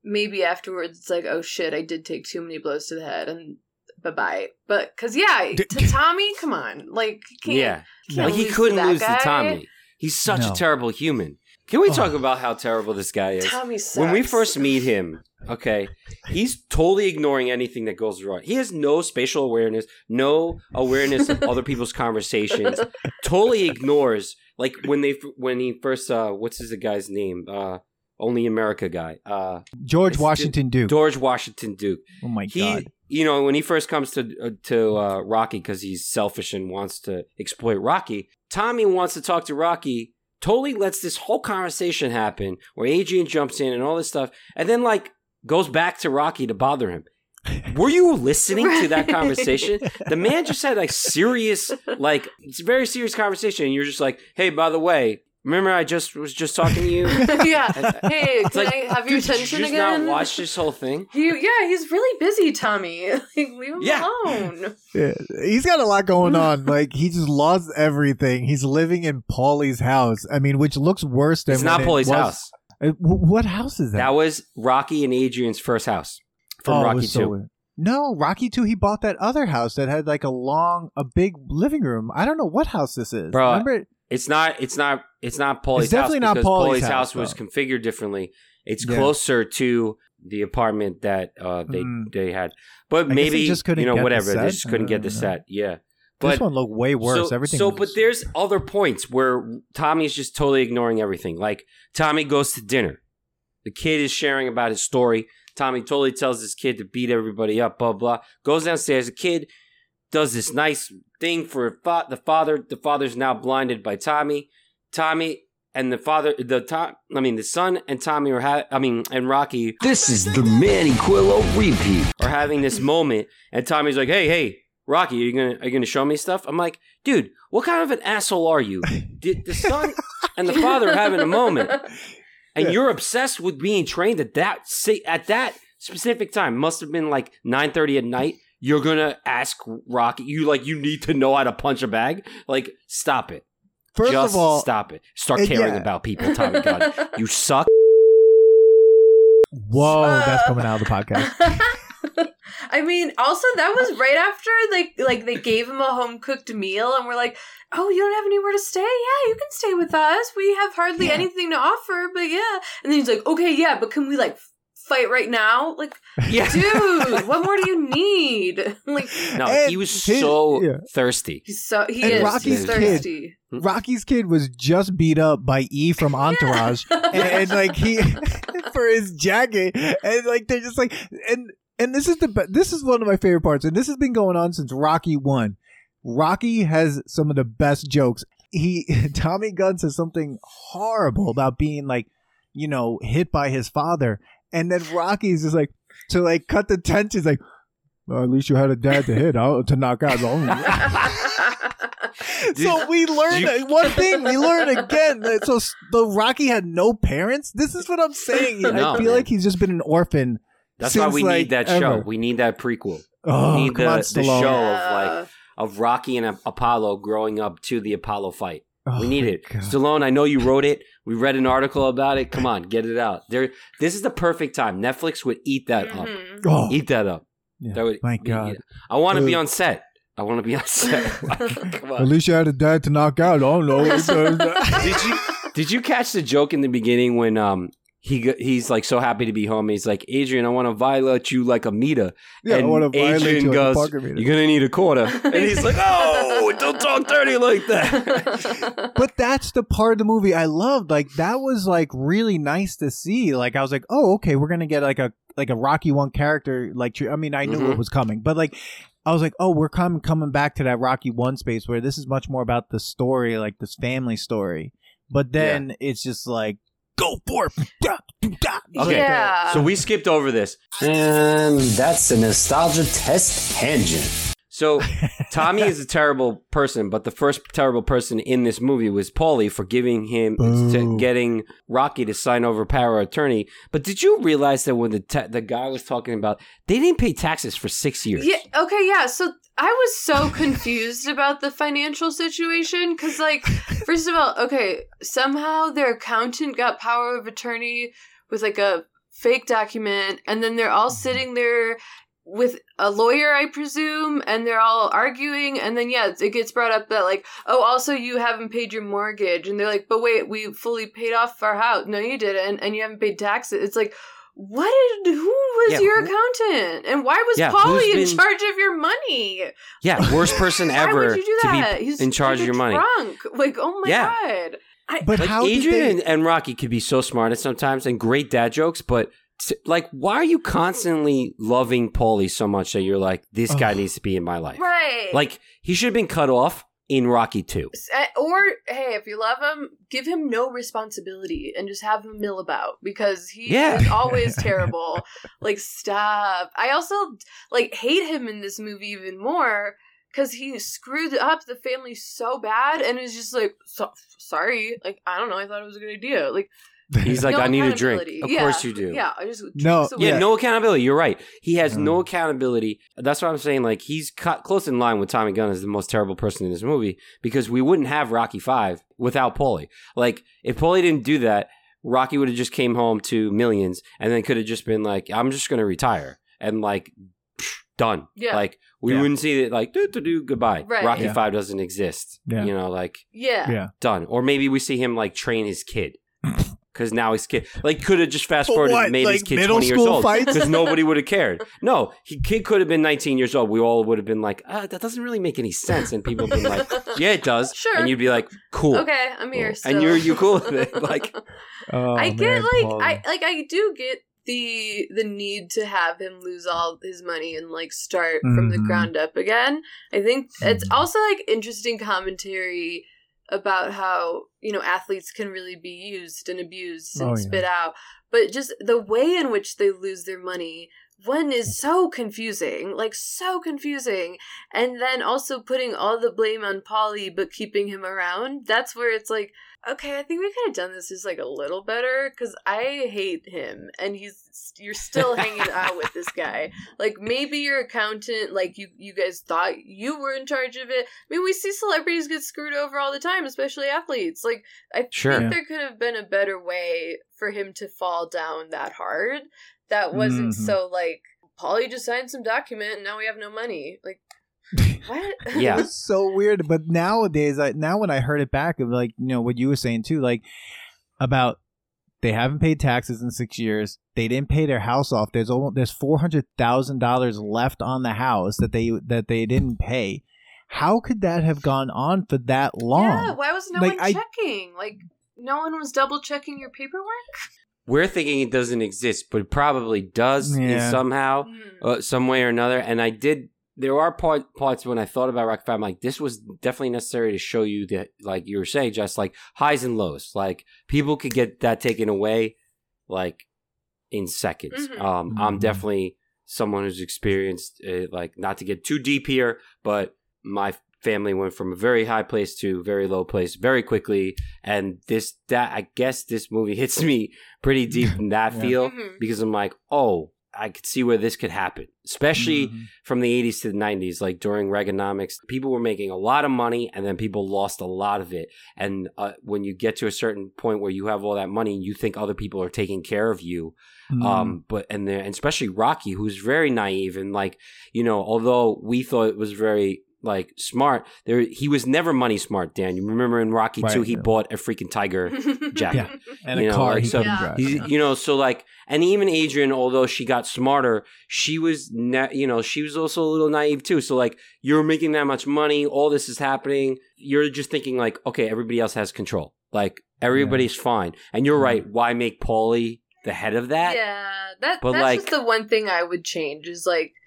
maybe afterwards it's like, oh shit, I did take too many blows to the head, and bye bye. But because yeah, D- to Tommy, come on, like can't, Yeah. can't Like he couldn't that lose guy. to Tommy. He's such No. a terrible human. Can we talk about how terrible this guy is? Tommy sucks. When we first meet him, okay, he's totally ignoring anything that goes wrong. He has no spatial awareness, no awareness of other people's conversations. Totally ignores like when they when he first uh what's his guy's name? Uh only America guy. Uh George Washington Duke. George Washington Duke. oh my he god. you know when he first comes to uh, to uh, Rocky because he's selfish and wants to exploit Rocky. Tommy wants to talk to Rocky totally lets this whole conversation happen where Adrian jumps in and all this stuff, and then like goes back to Rocky to bother him. Were you listening to that conversation? The man just had like serious, like it's a very serious conversation, and you're just like, "Hey, by the way, remember I just was just talking to you." yeah. Hey, It's can like, I have your Dude, did attention you just again? not watch this whole thing? He, yeah, he's really busy, Tommy. like, leave him Yeah. alone. Yeah, he's got a lot going on. Like he just lost everything. He's living in Paulie's house. I mean, which looks worse than It's not when it house. Uh, What house is that? That was Rocky and Adrian's first house from Oh, Rocky was so Two. No, Rocky Two. He bought that other house that had like a long, a big living room. I don't know what house this is. Bro, Remember? It's not. It's not. It's not Paulie's It's definitely house not because Paulie's house, house, was configured differently. It's Yeah. closer to the apartment that uh, they Mm. they had, but I maybe just couldn't you know get the whatever they just couldn't get the know. set. Yeah, this one looked way worse. So, Everything. So, was but there's other points where Tommy's just totally ignoring everything. Like Tommy goes to dinner, the kid is sharing about his story. Tommy totally tells his kid to beat everybody up. Blah blah. Goes downstairs. The kid does this nice thing for fa- the father. The father's now blinded by Tommy. Tommy and the father, the Tom, I mean the son and Tommy are ha- I mean and Rocky This is the Manny Quillo repeat. are having this moment, and Tommy's like, "Hey, hey, Rocky, are you gonna are you gonna show me stuff?" I'm like, "Dude, what kind of an asshole are you? Did the son and the father are having a moment, and Yeah. you're obsessed with being trained at that say at that specific time? Must have been like 9:30 at night. You're gonna ask Rocky, you like you need to know how to punch a bag? Like, stop it. First Just of all, stop it. Start caring yeah. about people, Tommy Gunn. You suck. whoa, that's coming out of the podcast. I mean, also that was right after like like they gave him a home cooked meal and we're like, oh, you don't have anywhere to stay? Yeah, you can stay with us. We have hardly Yeah. anything to offer, but yeah. And then he's like, okay, yeah, but can we like fight right now? Like, Yeah, dude, what more do you need? Like, no, And he was his- so yeah. thirsty. he's so he And is Rocky's he's kid- hmm? Rocky's kid was just beat up by E from Entourage, and, and like he for his jacket, and like they're just like, and and this is the be- this is one of my favorite parts, and this has been going on since Rocky one. Rocky has some of the best jokes. He Tommy Gunn says something horrible about being like, you know, hit by his father, and then Rocky's just like to like cut the tension. He's like, well, at least you had a dad to hit, out to knock out. so we learned you- one thing. We learned again. That, so the Rocky had no parents. This is what I'm saying. I No, feel man. like he's just been an orphan. That's why we like, need that ever. show. We need that prequel Oh, we need come the- on, the show. Yeah. like- of Rocky and Apollo growing up to the Apollo fight. Oh, we need it. God. Stallone, I know you wrote it. We read an article about it. Come on, get it out. There this is the perfect time. Netflix would eat that up. Mhm. Oh, Eat that up. yeah, That would my be- God. I want to be on set. I want to be on set. Like, come At least you had a dad to knock out. I don't know. Did you did you catch the joke in the beginning when um he he's like so happy to be home. He's like, Adrian, I want to violate you like a meter. yeah, I want to violate Adrian you on the goes, poker meter. You're gonna need a quarter, and he's like, Oh, don't talk dirty like that. but that's the part of the movie I loved. Like that was like really nice to see. Like I was like, oh, okay, we're gonna get like a like a Rocky one character. Like I mean, I knew Mhm. it was coming, but like I was like, oh, we're coming coming back to that Rocky one space where this is much more about the story, like this family story. But then it's just like go for it. Okay, Yeah. so we skipped over this. And that's a nostalgia test tangent. So Tommy is a terrible person, but the first terrible person in this movie was Paulie for giving him to getting Rocky to sign over power attorney. But did you realize that when the ta- the guy was talking about, they didn't pay taxes for six years? Yeah. Okay. Yeah. So I was so confused about the financial situation because, like, first of all, okay, somehow their accountant got power of attorney with like a fake document, and then they're all mm-hmm. sitting there with a lawyer, I presume, and they're all arguing, and then yeah, it gets brought up that like, oh, also you haven't paid your mortgage, and they're like, but wait, we fully paid off our house. No, you didn't, and you haven't paid taxes. It's like. What did who was Yeah, your accountant and why was Yeah, Paulie who's in been- charge of your money? Yeah, worst person Why ever would you do to that? be He's in charge like of your a money. Drunk. Like, oh my Yeah. god. I, But Like how Adrian they- and, and Rocky could be so smart at sometimes and great dad jokes, but t- like, why are you constantly loving Paulie so much that you're like, this guy needs to be in my life? right. Like he should have been cut off in Rocky 2. Uh, Or hey, if you love him, give him no responsibility and just have him mill about because he Yeah. is always terrible. Like stop. I also like hate him in this movie even more because he screwed up the family so bad and is just like so, sorry. Like I don't know. I thought it was a good idea. Like He's like, no I need a drink. Of Yeah. course you do. Yeah, I just No, away. Yeah, Yeah. no accountability. You're right. He has Mm. no accountability. That's what I'm saying. Like he's cut close in line with Tommy Gunn as the most terrible person in this movie because we wouldn't have Rocky Five without Paulie. Like if Paulie didn't do that, Rocky would have just came home to millions and then could have just been like, I'm just gonna retire and like psh, done. Yeah. Like we Yeah. wouldn't see it like do do do goodbye. Right. Rocky Yeah. Five doesn't exist. Yeah. You know, like Yeah. Yeah. done. Or maybe we see him like train his kid. Because now his kid, like, could have just fast But forwarded what, and made his kid middle 20 years old. Because nobody would have cared. No, he kid could have been 19 years old. We all would have been like, ah, that doesn't really make any sense. And people have been like, yeah, it does. Sure. And you'd be like, cool. Okay, I'm here. Cool. Still. And you're you cool with it. Like, Oh, I get man, like Paulie. I like I do get the the need to have him lose all his money and like start from the Mhm. ground up again. I think it's Mhm. also like interesting commentary about how you know athletes can really be used and abused and Oh, yeah. spit out, but just the way in which they lose their money. One is mm. so confusing, like so confusing, and then also putting all the blame on Paulie, but keeping him around. That's where it's like, okay, I think we could have done this just like a little better because I hate him and he's you're still hanging out with this guy. Like maybe your accountant, like you you guys thought you were in charge of it. I mean, we see celebrities get screwed over all the time, especially athletes. Like I Sure. think there could have been a better way for him to fall down that hard. That wasn't Mhm. so like Paulie just signed some document and now we have no money. Like what? Yeah. It was so weird. But nowadays, I now when I heard it back of like you know what you were saying too, like about they haven't paid taxes in six years. They didn't pay their house off. There's almost there's four hundred thousand dollars left on the house that they that they didn't pay. How could that have gone on for that long? Yeah, why was no Like, one I- checking? Like no one was double checking your paperwork? we're thinking it doesn't exist, but it probably does Yeah. somehow, Mm. uh, some way or another. And I did. There are part, parts when I thought about Rock Five, I'm like, this was definitely necessary to show you that, like you were saying, just like highs and lows. Like people could get that taken away, like in seconds. Mhm. Um, I'm Mhm. definitely someone who's experienced, uh, like not to get too deep here, but my family went from a very high place to a very low place very quickly and this that i guess this movie hits me pretty deep in that Yeah. feel Mhm. because i'm like oh i could see where this could happen especially Mhm. from the 80s to the 90s like during reaganomics people were making a lot of money and then people lost a lot of it and uh, when you get to a certain point where you have all that money and you think other people are taking care of you Mhm. um but and and especially rocky who's very naive and like you know although we thought it was very like smart there he was never money smart dan you remember in rocky 2 he yeah. bought a freaking tiger jacket Yeah. and a know, car like, he so Yeah. drive. You know, so like, and even Adrian, although she got smarter, she was, na- you know, she was also a little naive too. So like, you're making that much money, all this is happening. You're just thinking like, okay, everybody else has control. Like everybody's fine, and you're right. Why make Paulie the head of that? yeah, that But, that's like- just the one thing I would change is like it's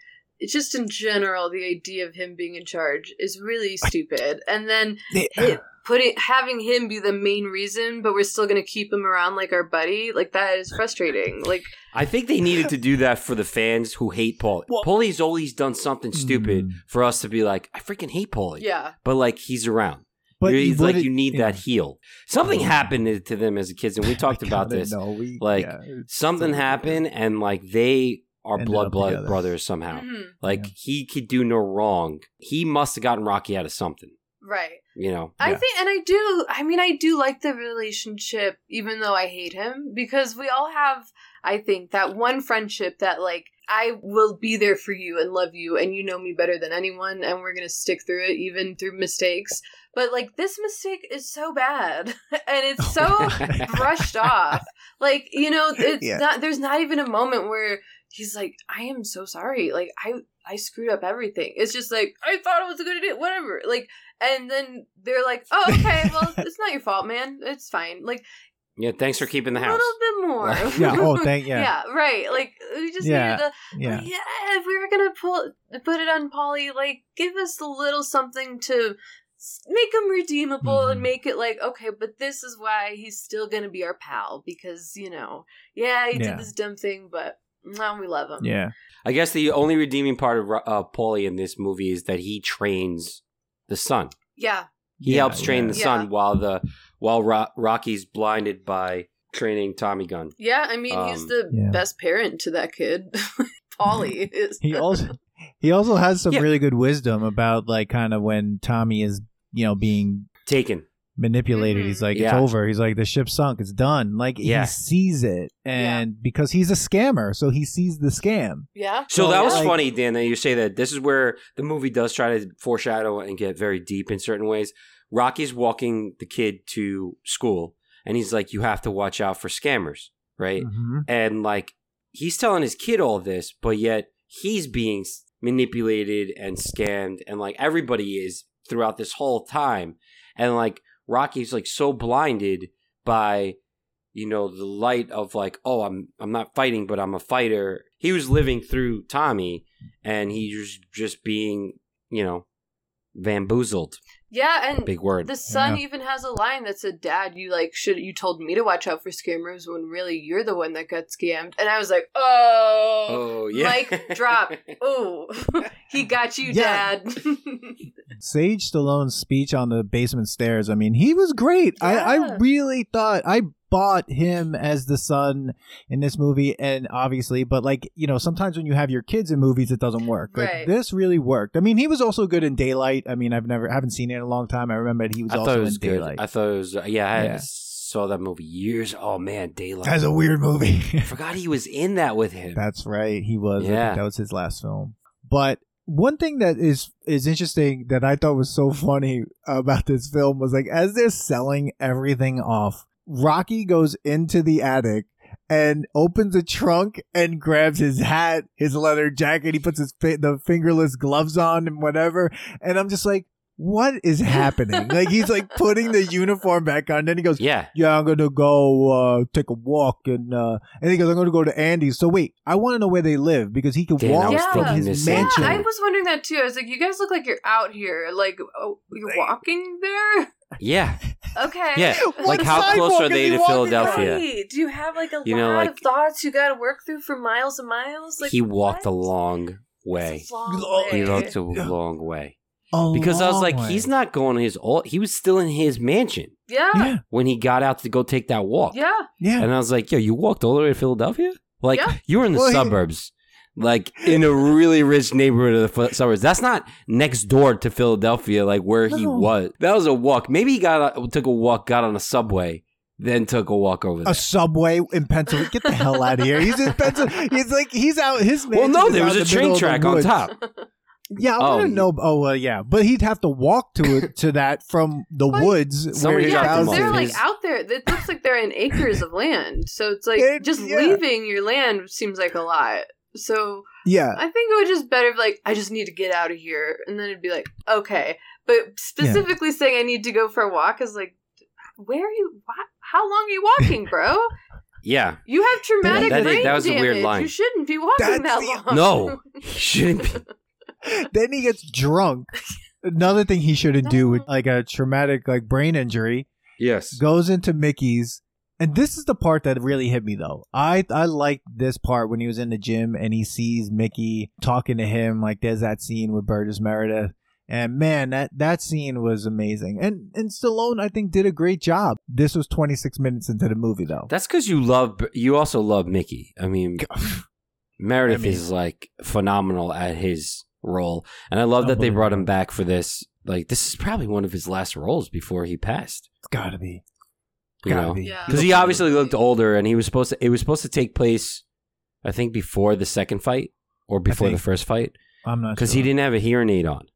just in general the idea of him being in charge is really stupid. And then They- it, putting having him be the main reason, but we're still gonna keep him around like our buddy, like that is frustrating. Like I think they needed to do that for the fans who hate Paulie. Well- Paulie's always done something stupid Mm. for us to be like, I freaking hate Paulie. yeah, But like, he's around. but You're- you it's like wouldn't- you need yeah. that heel. Something happened to them as kids, and we talked about this. know. We- Like, yeah, something so happened and like they are Ended blood blood together. brothers somehow Mhm. like Yeah. he could do no wrong he must have gotten rocky out of something right. you know I Yeah. think, and I do. I mean, I do like the relationship, even though I hate him, because we all have, I think, that one friendship that, like, I will be there for you and love you, and you know me better than anyone, and we're gonna stick through it, even through mistakes. But like, this mistake is so bad, and it's so brushed off. Like, you know, it's Yeah. not. There's not even a moment where he's like, "I am so sorry. Like, I I screwed up everything." It's just like I thought it was a good idea. Whatever. Like, and then they're like, "Oh, okay. Well, it's not your fault, man. It's fine." Like yeah thanks for keeping the house. a house little bit more. yeah. Oh, thank yeah. yeah. Right. Like we just Yeah. needed to. Yeah. Yeah. If we were gonna pull put it on Paulie, like give us a little something to make him redeemable and Mhm. make it like okay, but this is why he's still gonna be our pal because you know, yeah, he Yeah. did this dumb thing, but now we love him. Yeah. I guess the only redeeming part of Ro- uh, Paulie in this movie is that he trains the son. yeah, He Yeah, helps train yeah. the Yeah. son while the while Ro- Rocky's blinded by training Tommy Gunn. yeah. I mean, he's Um, the Yeah. best parent to that kid. Paulie is. He also he also has some Yeah. really good wisdom about like kind of when Tommy is you know being Taken. Manipulated. Mhm. He's like, Yeah. it's over. He's like, the ship sunk. It's done. Like Yeah. he sees it, and because he's a scammer, so he sees the scam. yeah. So Well, that was like- funny, Dan, that you say that. This is where the movie does try to foreshadow and get very deep in certain ways. Rocky's walking the kid to school, and he's like, "You have to watch out for scammers, right?" Mhm. and like he's telling his kid all this, but yet he's being manipulated and scammed, and like everybody is throughout this whole time, and like Rocky's like so blinded by you know the light of like oh I'm I'm not fighting but I'm a fighter. He was living through Tommy, and he was just being you know bamboozled. Yeah, and Big word. the son Yeah. even has a line that said, "Dad, you like should you told me to watch out for scammers when really you're the one that got scammed." And I was like, "Oh, oh yeah. mic drop. oh, he got you, Yeah. Dad." Sage Stallone's speech on the basement stairs. I mean, he was great. I, I really thought I bought him as the son in this movie, and obviously, but like you know, sometimes when you have your kids in movies, it doesn't work. Like Right. this really worked. I mean, he was also good in Daylight. I mean, I've never haven't seen it in a long time. I remember that he was I also thought it was in good. Daylight. I thought it was uh, yeah. I Yeah. saw that movie years. Oh man, Daylight. That's a weird movie. I forgot he was in that with him. That's right. He was. Yeah. that was his last film. But one thing that is is interesting that I thought was so funny about this film was like as they're selling everything off, Rocky goes into the attic and opens a trunk and grabs his hat, his leather jacket. He puts his fi- the fingerless gloves on and whatever. And I'm just like, what is happening? like he's like putting the uniform back on. Then he goes, yeah, yeah, I'm gonna go uh, take a walk, and uh, and he goes, I'm gonna go to Andy's. So wait, I want to know where they live because he can Dan, I walk was Yeah. from his same mansion. Yeah, I was wondering that too. I was like, "You guys look like you're out here. Like, oh, you're walking there." yeah, Okay. yeah. What like how close are they to Philadelphia? Right. Do you have like a You lot know, like- of thoughts you got to work through for miles and miles? Like he walked what? a long way. A long He way. walked a long way A because I was like, way. he's not going to his old. He was still in his mansion Yeah. Yeah, when he got out to go take that walk. Yeah. yeah. And I was like, yo, you walked all the way to Philadelphia? Like, Yeah. you were in the Well, he- suburbs, like in a really rich neighborhood of the suburbs. That's not next door to Philadelphia, like where he was. That was a walk. Maybe he got a, took a walk, got on a subway, then took a walk over there. A subway in Pennsylvania. Get the hell out of here. He's in Pennsylvania. He's like he's out. His well, no, is there was a the train middle of the track on top. Yeah, I Oh, want to you- know. Oh, well, yeah, but he'd have to walk to it to that from the Well, woods where somebody his Yeah, him house off. because they're like out there. It looks like they're in acres of land. So it's like It- just yeah. leaving your land seems like a lot. So yeah, I think it would just better if like I just need to get out of here, and then it'd be like okay. But specifically saying I need to go for a walk is like, where are you? Why, how long are you walking, bro? Yeah. You have traumatic That is- brain that was a damage. weird line. You shouldn't be walking That's that the- long. No, shouldn't be. then he gets drunk. Another thing he shouldn't do with like a traumatic like brain injury Yes. goes into Mickey's. And this is the part that really hit me though. I I liked this part when he was in the gym and he sees Mickey talking to him. Like there's that scene with Burgess Meredith. And man, that, that scene was amazing. And and Stallone, I think, did a great job. This was 26 minutes into the movie though. That's because you love. You also love Mickey. I mean, Meredith I mean- is like phenomenal at his role, and I love that they brought him back for this. Like, this is probably one of his last roles before he passed. It's gotta be. You Gotta know, be. Yeah. because he obviously looked older, and he was supposed to. It was supposed to take place, I think, before the second fight or before the think- first fight, I'm not because sure. he didn't have a hearing aid on.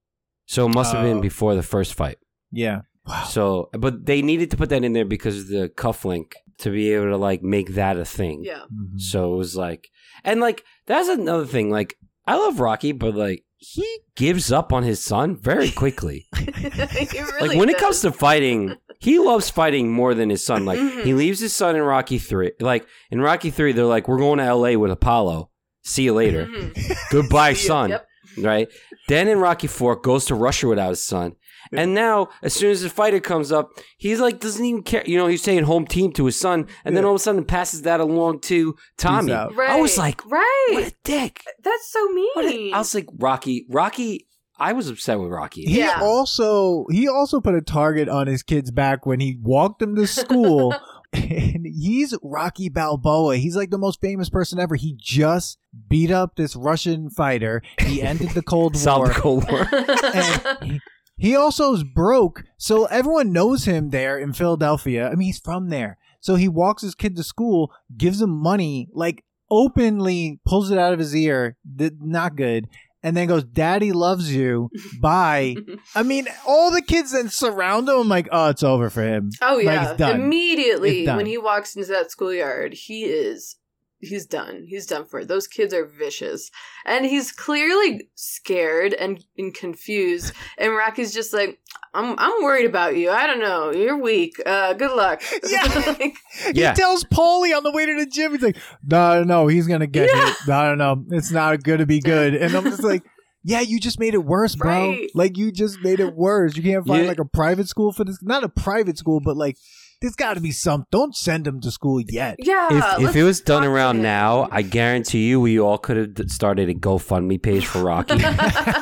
So it must have been Oh. before the first fight. Yeah. Wow. So, but they needed to put that in there because of the cuff link to be able to like make that a thing. Yeah. Mhm. So it was like, and like that's another thing. Like I love Rocky, but like he gives up on his son very quickly. He really like when it does. comes to fighting, he loves fighting more than his son. Like Mhm. he leaves his son in Rocky three. Like in Rocky three, they're like, "We're going to L.A. with Apollo. See you later. Mhm. Goodbye, son." Yep. Right. Then in Rocky four, goes to Russia without his son, And now, as soon as the fighter comes up, he's like doesn't even care. You know, he's saying home team to his son, and then Yeah. all of a sudden passes that along to Tommy. Right. I was like, right. what a dick. That's so mean. What a- I was like, Rocky, Rocky. I was upset with Rocky. He Yeah. also he also put a target on his kid's back when he walked him to school. and he's Rocky Balboa. He's like the most famous person ever. He just beat up this Russian fighter. He ended the Cold Solved War. the Cold War. And he, he also is broke, so everyone knows him there in Philadelphia. I mean, he's from there. So he walks his kid to school, gives him money, like openly pulls it out of his ear. Th- not good. And then goes, Daddy loves you. Bye. I mean, all the kids then surround him. I'm like, oh, it's over for him. Oh Like, yeah, done. immediately when he walks into that schoolyard, he is he's done. He's done for it. Those kids are vicious, and he's clearly scared and, and confused. And Rocky's just like, "I'm I'm worried about you. I don't know. You're weak. Uh, good luck." Yeah. Like, Yeah. He tells Paulie on the way to the gym, he's like, no, no, no, he's going to get Yeah. hit. No, no, no, it's not going to be good. And I'm just like, yeah, you just made it worse, bro. Right. Like, you just made it worse. You can't find Yeah. like a private school for this. Not a private school, but like, there's got to be some. Don't send him to school yet. yeah. if, if it was done around now, I guarantee you, we all could have started a GoFundMe page for Rocky.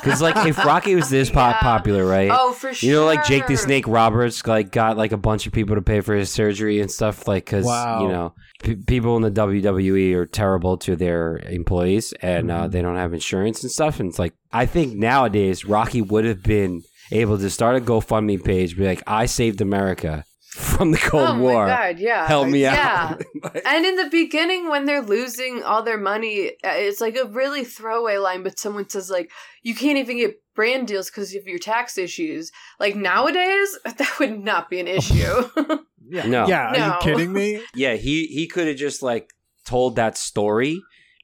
Because like, if Rocky was this pop- Yeah. popular, right? oh, for sure. You know, like Jake the Snake Roberts, like got like a bunch of people to pay for his surgery and stuff, like because Wow. you know p- people in the WWE are terrible to their employees and uh, Mhm. they don't have insurance and stuff. And it's like I think nowadays Rocky would have been able to start a GoFundMe page, be like, "I saved America from the Cold oh War, my god, yeah. help me yeah. out." Like, And in the beginning, when they're losing all their money, uh, it's like a really throwaway line. But someone says like, "You can't even get brand deals because of your tax issues." Like nowadays, that would not be an issue. Yeah. No. Yeah. Are No. you kidding me? yeah, he he could have just like told that story,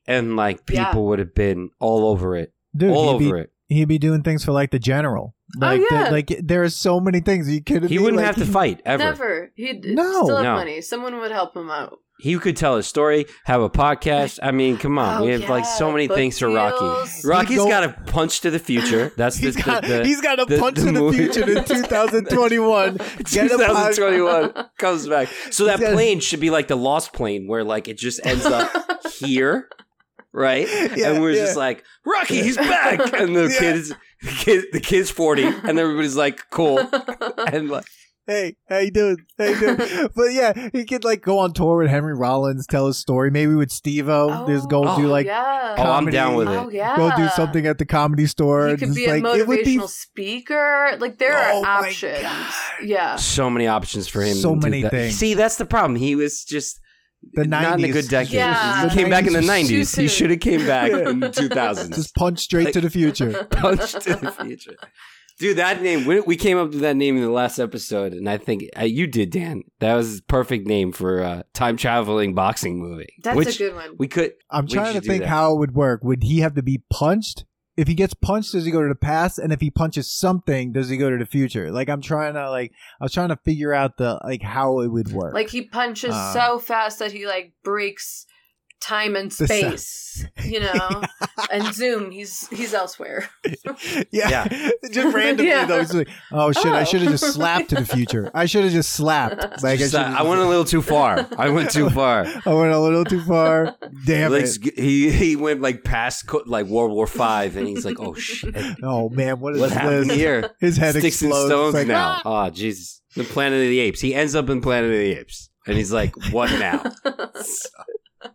and like people Yeah. would have been all over it, Dude, all over be, it. He'd be doing things for like the general. Oh, like, Oh, yeah. the- like there are so many things. Are you kidding He me? wouldn't Like, have to fight ever. Never. He'd No. still have No. money. Someone would help him out. He could tell a story, have a podcast. I mean, come on. Oh, we have like so many book things for Rocky. deals. Rocky's He'd go- got a punch to the future. That's the, He's got, the, the he's got a the- punch the to the future in 2021. Get a pod- 2021 comes back. So that He's plane should be like the lost plane where like it just ends up here. Right? Yeah, and we're yeah. just like, Rocky, he's back. And the Yeah. kid's the kid the kid's 40 and everybody's like, cool. And like hey, how you doing? How you doing? but yeah, he could like go on tour with Henry Rollins, tell his story. Maybe with Steve-O, just go Oh, do like yeah. Oh, I'm down with it. Oh yeah. go do something at the comedy store. He and could just, be a like, it would be motivational speaker. Like there Oh, are my options. God. Yeah. so many options for him. So to do many that. things. See, that's the problem. He was just the 90s. not in a good decade. Yeah. He came back in the nineties. He should have came back in the two thousands. Just punch straight to the future. Punch to the future. Dude, that name, we, we came up with that name in the last episode, and I think uh, you did, Dan. That was a perfect name for a time traveling boxing movie. That's which a good one. we could. I'm We trying to think that. how it would work. Would he have to be punched? If he gets punched, does he go to the past? And if he punches something, does he go to the future? Like I'm trying to like I was trying to figure out the like how it would work. Like he punches Uh, so fast that he like breaks time and space, you know. and zoom, he's he's elsewhere. yeah, yeah. just randomly Yeah. though. It's like, oh shit, I Oh. should have just slapped to the future. I should have just slapped. Like Just, I, I went a little too far. I went too far. I went a little too far. Damn Like, it! he he went like past co- like World War Five, and he's like, "Oh shit, Oh man, what is what happened this? here?" His head Sticks and explodes. stones like, now. Oh Jesus, the Planet of the Apes. He ends up in Planet of the Apes, and he's like, "What now?"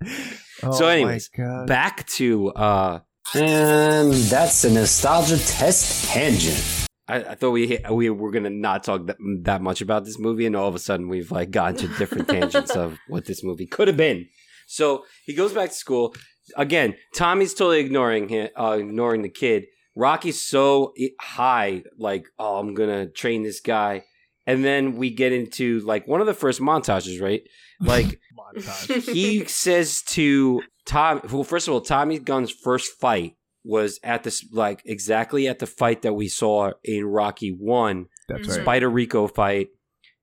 Oh, So anyways, Back to uh, And that's a nostalgia test tangent. I, I thought we we were gonna not talk that, that much about this movie, and all of a sudden we've like gotten to different tangents of what this movie could have been. So he goes back to school again. Tommy's totally ignoring him, uh, ignoring the kid. Rocky's so high, like, oh, I'm gonna train this guy, and then we get into like one of the first montages, right? Like Montage. he says to Tom. Well, first of all, Tommy Gunn's first fight was at this like exactly at the fight that we saw in Rocky One, That's Mhm. right. Spider Rico fight.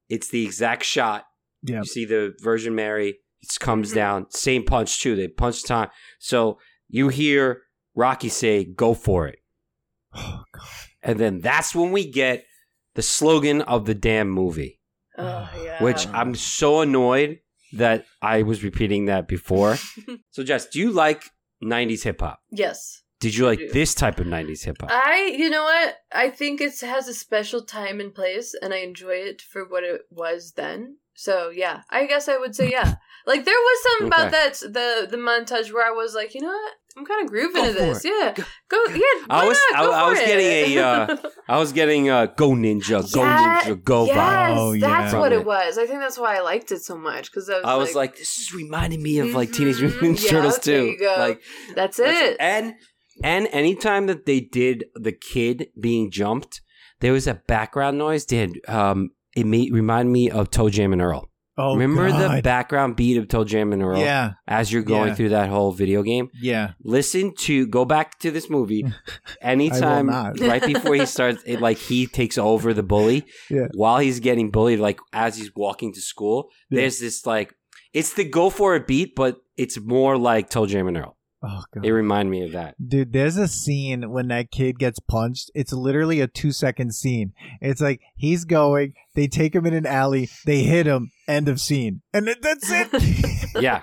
It's the exact shot. Yeah. You see the Virgin Mary. It comes Mhm. down. Same punch too. They punch Tom. So you hear Rocky say, "Go for it," Oh, God. and then that's when we get the slogan of the damn movie, Oh yeah. which I'm so annoyed that I was repeating that before. so, Jess, do you like 90s hip hop? yes. Did you like this type of 90s hip hop? I, you know what? I think it has a special time and place, and I enjoy it for what it was then. So yeah, I guess I would say yeah. Like there was something about that the the montage where I was like, you know what? I'm kind of grooving Go to this. it. Yeah, Go- go. Yeah, I was- not? I- Go I for was it. getting a, uh, I was getting a Go Ninja, Go Yeah, Ninja, Go yes, vibe. Oh, that's what it it. was. I think that's why I liked it so much because I was, I was like, this is reminding me of like Teenage Mhm, Mutant Ninja yeah, Turtles there too. you go. Like that's that's it. And and anytime that they did the kid being jumped, there was a background noise. Did um it made remind me of ToeJam and Earl. Oh, Remember the background beat of ToeJam and Earl? Yeah, As you're going Yeah. through that whole video game, yeah. listen to go back to this movie anytime right before he starts it like he takes over the bully Yeah. while he's getting bullied like as he's walking to school Yeah. there's this like it's the go for it beat but it's more like ToeJam and Earl Oh god. it reminded me of that Dude, there's a scene when that kid gets punched. It's literally a two second scene. It's like he's going, they take him in an alley, they hit him, end of scene. And that's it. yeah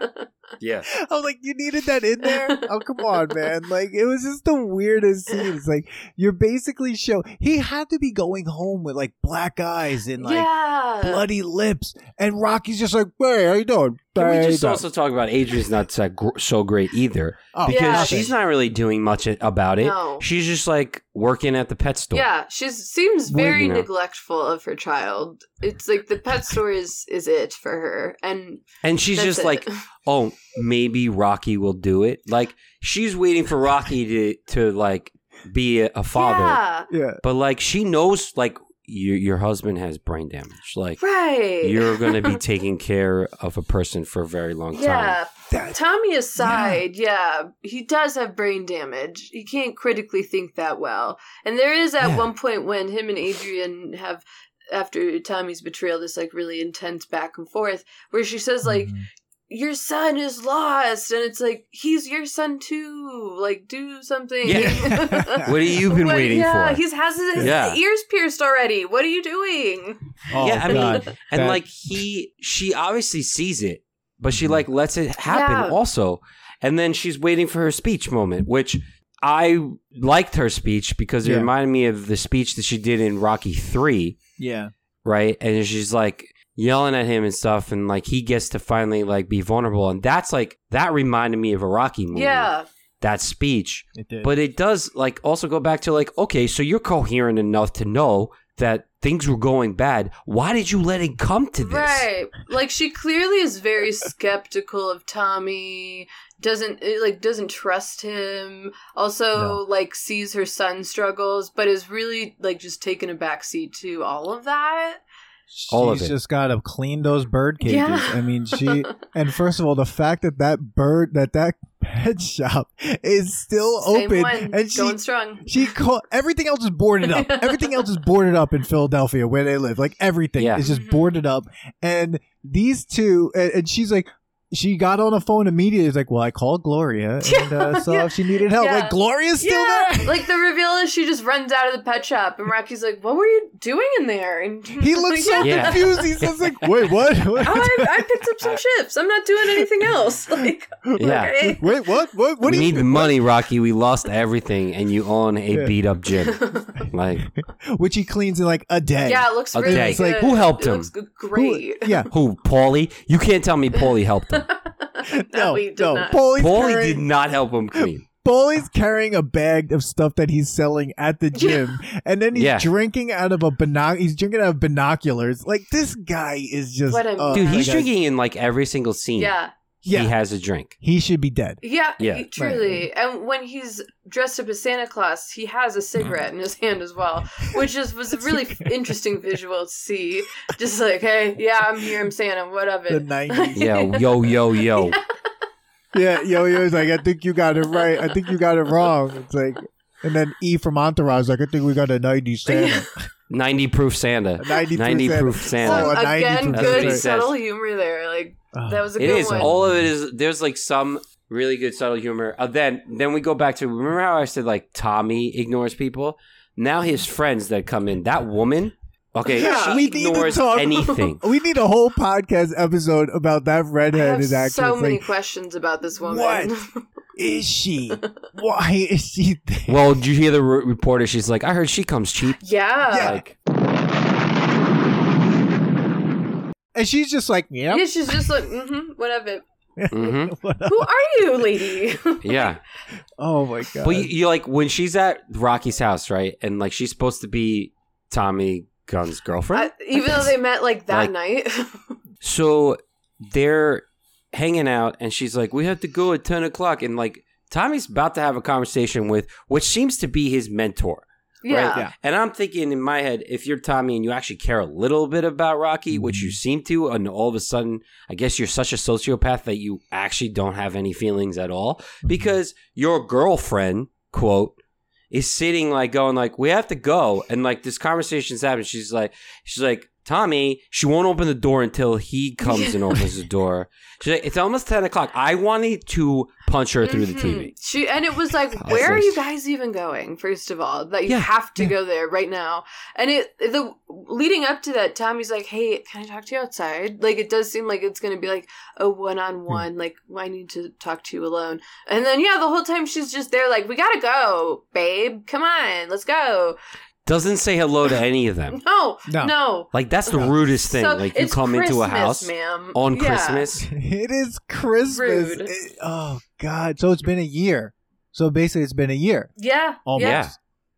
yeah I was like, you needed that in there? Oh, come on, man. Like, it was just the weirdest scene. It's like, you're basically show. He had to be going home with like black eyes and like yeah. bloody lips. And Rocky's just like, hey, how you doing? Can we just also talk about Adrian's not so gr- so great either Oh, because Yeah. she's not really doing much about it No. she's just like working at the pet store Yeah, she seems Well, very you know. neglectful of her child. It's like the pet store is is it for her, and and she's that's just it. like oh, maybe Rocky will do it. Like she's waiting for Rocky to to like be a, a father, yeah, Yeah. but like she knows like your your husband has brain damage. Like right. you're going to be taking care of a person for a very long time. yeah. That- Tommy aside, yeah. he does have brain damage. He can't critically think that well, and there is at Yeah. one point when him and Adrian have. After Tommy's betrayal, this like really intense back and forth, where she says like, Mhm. Your son is lost and it's like he's your son too like do something Yeah. What have you been What- waiting yeah, for? he's has his Yeah. ears pierced already what are you doing Oh, yeah, I mean, God. and That- like he, she obviously sees it, but she mm-hmm. like lets it happen Yeah. also, and then she's waiting for her speech moment, which I liked her speech because it Yeah. reminded me of the speech that she did in Rocky Three, yeah. right? And she's like yelling at him and stuff, and like he gets to finally like be vulnerable, and that's like that reminded me of a Rocky movie. yeah that speech, It did. but it does like also go back to like okay, so you're coherent enough to know that things were going bad. Why did you let it come to this? right like she clearly is very skeptical of tommy doesn't eh, like doesn't trust him also No. like sees her son struggles but is really like just taking a backseat to all of that All of She's it. just got to clean those bird cages. Yeah. I mean, she and first of all, the fact that that bird that that pet shop is still Same open one, and she going strong she call everything else is boarded up. everything else is boarded up in Philadelphia where they live. Like everything Yeah. is just Mhm. boarded up. And these two, and, and she's like. She got on the phone immediately. It's like, well, I called Gloria and uh, saw Yeah. if she needed help. Yeah. Like, Gloria's still yeah, there. like the reveal is she just runs out of the pet shop, and Rocky's like, "What were you doing in there?" And He looks so Yeah. confused. He's just like, wait, what? What? Oh, I, I picked up some chips. I'm not doing anything else. Like, Yeah. okay. Wait, what? What? What we do need the money, Rocky. We lost everything, and you own a Yeah. beat up gym. Like, Which he cleans in like a day. yeah, it looks A really day. It's like, good. who helped It him? Looks g- Who- great. yeah. who? Paulie? You can't tell me Paulie helped him. no, we did no. not. Paulie's Paulie carrying, did not help him clean. Paulie's carrying a bag of stuff that he's selling at the gym, and then he's Yeah. drinking out of a binoc. He's drinking out of binoculars. Like this guy is just. What a- oh Dude, my he's God. drinking in like every single scene. Yeah, Yeah, He has a drink. he should be dead. yeah, Yeah. he- truly. And when he's dressed up as Santa Claus, he has a cigarette in his hand as well, which is was a really f- interesting visual to see. Just like, hey, yeah, I'm here, I'm Santa. What of The it? nineties. Yeah, yo, yo, yo. yeah, yo, yo, is like, I think you got it right. I think you got it wrong. It's like, and then E from Entourage, like, I think we got a nineties Santa, 90 proof Santa. a ninety, 90 Santa. proof Santa. Oh, a Some, 90 again, proof That's good says. subtle humor there. Like that was a It good is. one. All of it is. There's like some really good subtle humor. Uh, then, then we go back to remember how I said like Tommy ignores people. Now his friends that come in. That woman Okay, Yeah. she we need to ignores talk- anything. We need a whole podcast episode about that I redheaded have actress. so many Like, questions about this woman. What? is she? Why is she there? Well, did you hear the re- reporter? She's like, I heard she comes cheap. yeah. Yeah. Like, and she's just like, yep. Yeah, she's just like, mm-hmm, whatever. hmm Who are you, lady? yeah. Oh my god. But you, you like when she's at Rocky's house, right? And like she's supposed to be Tommy Gunn's girlfriend. I- even though they met like that Like- night. So they're hanging out, and she's like, "We have to go at ten o'clock." And like Tommy's about to have a conversation with, which seems to be his mentor, yeah. right? Yeah. And I'm thinking in my head, if you're Tommy and you actually care a little bit about Rocky, which you mm-hmm. seem to, and all of a sudden, I guess you're such a sociopath that you actually don't have any feelings at all, mm-hmm. because your girlfriend, quote. Is sitting like going like we have to go and like this conversation's happening. She's like she's like Tommy. She won't open the door until he comes and opens the door. She's like it's almost ten o'clock. I wanted to punch her through the Mhm. TV. She and it was like, where are you guys even going? First of all, that you Yeah, have to yeah. go there right now. And it the leading up to that, Tommy's like, "Hey, can I talk to you outside?" Like it does seem like it's going to be like a one on one. Like I need to talk to you alone. And then yeah, the whole time she's just there, like, "We gotta go, babe. Come on, let's go." Doesn't say hello to any of them. No, No. no. Like that's the No. rudest thing. So, like you it's come into a Christmas, house ma'am. on Yeah. Christmas. it is Christmas. Rude. It- oh god. So it's been a year. So basically, it's been a year. Yeah, Almost. yeah, Yeah.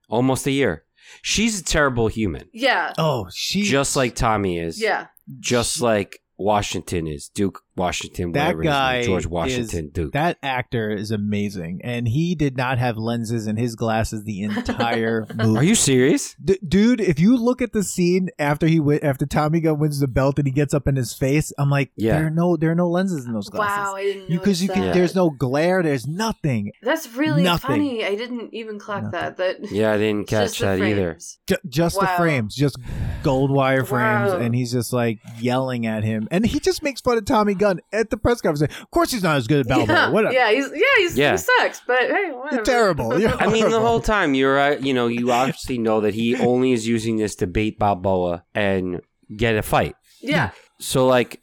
Almost a year. She's a terrible human. yeah, Oh, she Just like Tommy is. yeah. Just like Washington is. Duke Washington, That whatever his name, guy George is- Washington Duke. That actor is amazing, and he did not have lenses in his glasses the entire movie. Are you serious? D- dude, if you look at the scene after he wi- after Tommy Gunn wins the belt and he gets up in his face, I'm like, Yeah. there are no there are no lenses in those glasses. Wow, I didn't know because you can. that. There's no glare. There's nothing. That's really Nothing. funny. I didn't even clock that. That Yeah, I didn't catch that either. frames. Ju- just the frames, just gold wire frames, Wow. and he's just like yelling at him, and he just makes fun of Tommy Gunn at the press conference. Of course, he's not as good as Balboa. Yeah, Whatever. yeah, he's yeah, he's, Yeah. he sucks, but hey, whatever. You're terrible. You're I mean, the whole time you're, uh, you know, you obviously know that he only is using this to bait Balboa and get a fight. yeah, So, like,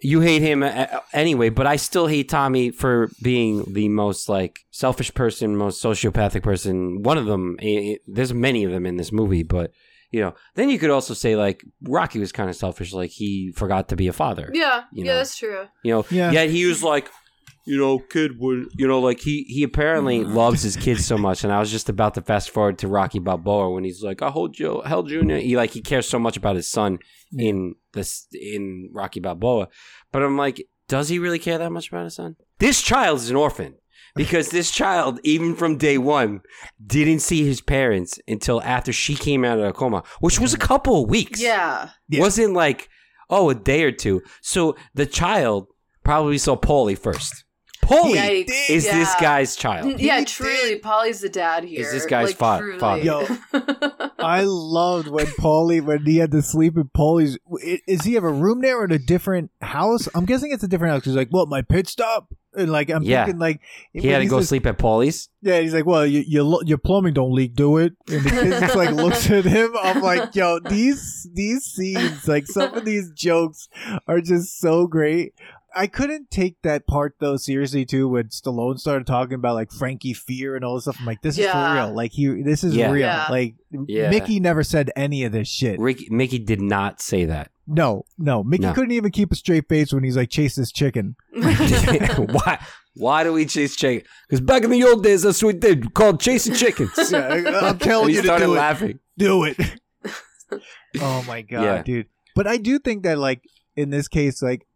you hate him uh, anyway, but I still hate Tommy for being the most like selfish person, most sociopathic person. One of them. eh, eh, There's many of them in this movie, but you know. Then you could also say like Rocky was kind of selfish, like he forgot to be a father. yeah, You yeah. That's true. You know. Yeah. Yet he was like. You know, kid would you know like he he apparently mm. loves his kids so much, and I was just about to fast forward to Rocky Balboa when he's like, "I hold you, held Junior." He like he cares so much about his son in this in Rocky Balboa, but I'm like, does he really care that much about his son? This child is an orphan because this child, even from day one, didn't see his parents until after she came out of a coma, which was a mm-hmm. couple of weeks. Yeah, Yeah. wasn't like oh a day or two. So the child probably saw Paulie first. Paulie Yikes. is Yeah. this guy's child. yeah. He Truly, Paulie's the dad here. Is this guy's like, fa- father. Yo. I loved when Paulie when he had to sleep in Paulie's. Is he have a room there or in a different house? I'm guessing it's a different house. He's like, "What? My pit stop?" And like, I'm Yeah. thinking like He had to go just- sleep at Paulie's. Yeah, he's like, "Well, you, your lo- your plumbing don't leak, do it?" And the kid just like looks at him. I'm like, "Yo, these these scenes, like some of these jokes, are just so great." I couldn't take that part though seriously too when Stallone started talking about like Frankie Fear and all this stuff. I'm like, "This is for real. Like he, this is Yeah. real. Yeah. Like Yeah. Mickey never said any of this shit. Ricky, Mickey did not say that. No, no, Mickey No. couldn't even keep a straight face when he's like, "Chase this chicken." why? Why do we chase chicken? Because back in the old days, that's what we did. Called chasing chickens. I'm And telling he you to started do it. laughing. do it. oh my god, Yeah. dude. But I do think that like in this case, like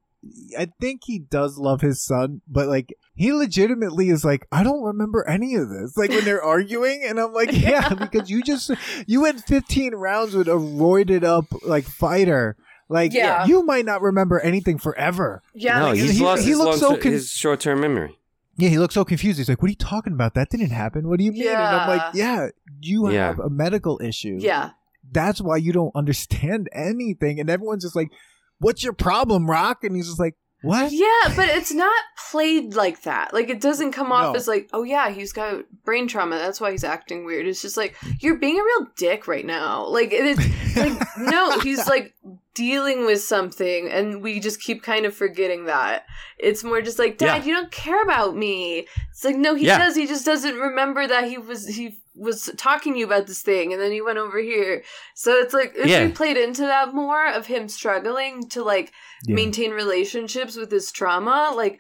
I think he does love his son, but like he legitimately is like, I don't remember any of this. Like when they're arguing, and I'm like, yeah, because you just you went 15 rounds with a roided up like fighter. Like Yeah. you might not remember anything forever. yeah, no, like, he's he- lost he his, looks so con- his short-term memory. Yeah, he looks so confused. He's like, "What are you talking about? That didn't happen. What do you mean?" And I'm like, Yeah. "Yeah, you Yeah. have a medical issue. yeah. that's why you don't understand anything. And everyone's just like, What's your problem, Rock? And he's just like, What? Yeah, but it's not played like that. Like it doesn't come off No. as like, oh yeah, he's got brain trauma. That's why he's acting weird. It's just like you're being a real dick right now. Like it's like no, he's like dealing with something, and we just keep kind of forgetting that. It's more just like, Dad, Yeah. you don't care about me. It's like no, he Yeah. does. He just doesn't remember that he was he was talking to you about this thing, and then he went over here. So it's like if Yeah. we played into that more of him struggling to like maintain relationships with his trauma, like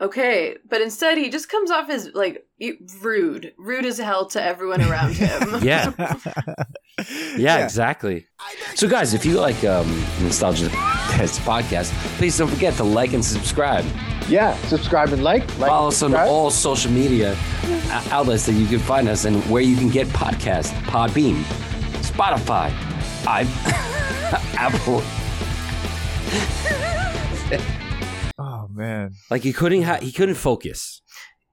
okay, but instead he just comes off as like e- rude, rude as hell to everyone around him. Yeah. Yeah, exactly. So, guys, if you like um, Nostalgia Test podcast, please don't forget to like and subscribe. Yeah, subscribe and like. like Follow us on all social media uh, outlets that you can find us and where you can get podcasts Podbean, Spotify, I, Apple. Man. Like he couldn't ha- he couldn't focus.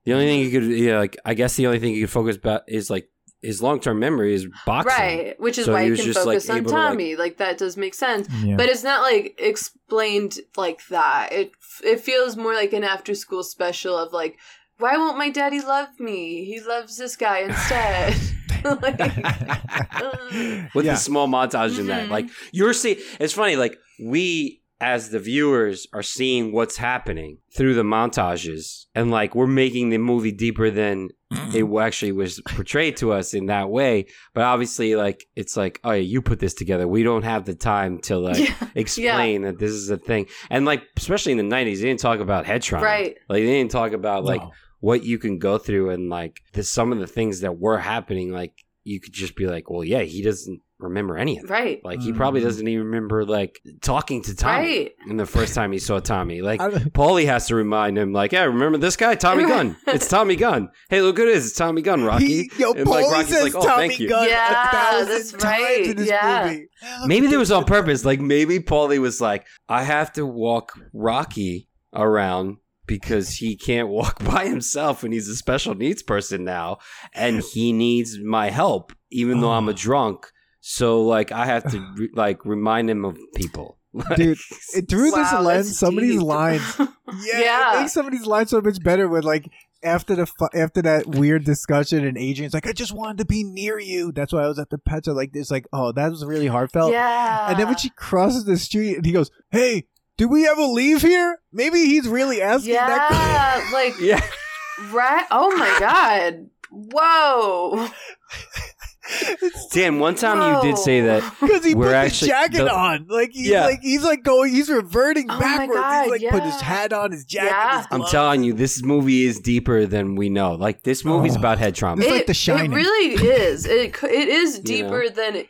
The only thing he could, yeah, like I guess the only thing he could focus about is like his long term memory is boxing. Right, which is So why he he can just, like, focus on able to, like- Tommy. Like, that does make sense, Yeah. but it's not like explained like that. It it feels more like an after school special of like, why won't my daddy love me? He loves this guy instead. like, ugh. with Yeah. the small montage in that. Mhm. Like you're seeing, it's funny. Like we, as the viewers, are seeing what's happening through the montages, and like we're making the movie deeper than mm-hmm. it actually was portrayed to us in that way. But obviously, like it's like, oh yeah, you put this together. We don't have the time to like Yeah. explain that this is a thing. And like, especially in the '90s, they didn't talk about head trauma. Right. Like they didn't talk about like No. what you can go through and like the, some of the things that were happening like you could just be like well yeah he doesn't remember any of it right, like he probably Mhm. doesn't even remember like talking to tommy right. in the first time he saw tommy like I paulie has to remind him like yeah remember this guy tommy gunn it's tommy gunn hey look who it is. it's tommy gunn rocky He, yo, And, Paulie like, Rocky's says like, "Oh, Tommy thank you." Gunn Yeah, a thousand that's times right. in this Yeah. movie. maybe it was on purpose like maybe paulie was like i have to walk rocky around because he can't walk by himself and he's a special needs person now and he needs my help even though i'm a drunk so like i have to re- like remind him of people Dude, it, through this lens, that's some of these deep. lines, yeah, Yeah. it makes somebody's lines so much better. With like after the fu- after that weird discussion, and Adrian's like, "I just wanted to be near you." That's why I was at the pet store. Like this, like, oh, that was really heartfelt. yeah. And then when she crosses the street, and he goes, "Hey, do we ever leave here?" Maybe he's really asking that. Question. Yeah, like yeah right. Oh my god. Whoa. Dan one time you did say that Because he We're put actually- the jacket the- on, like he's Yeah. like he's like going, he's reverting Oh backwards. God, he's like put his hat on, his jacket. Yeah. his i'm telling you this movie is deeper than we know like this oh. movie's Oh. about head trauma It's like The Shining. It really is. It c- it is You deeper than it,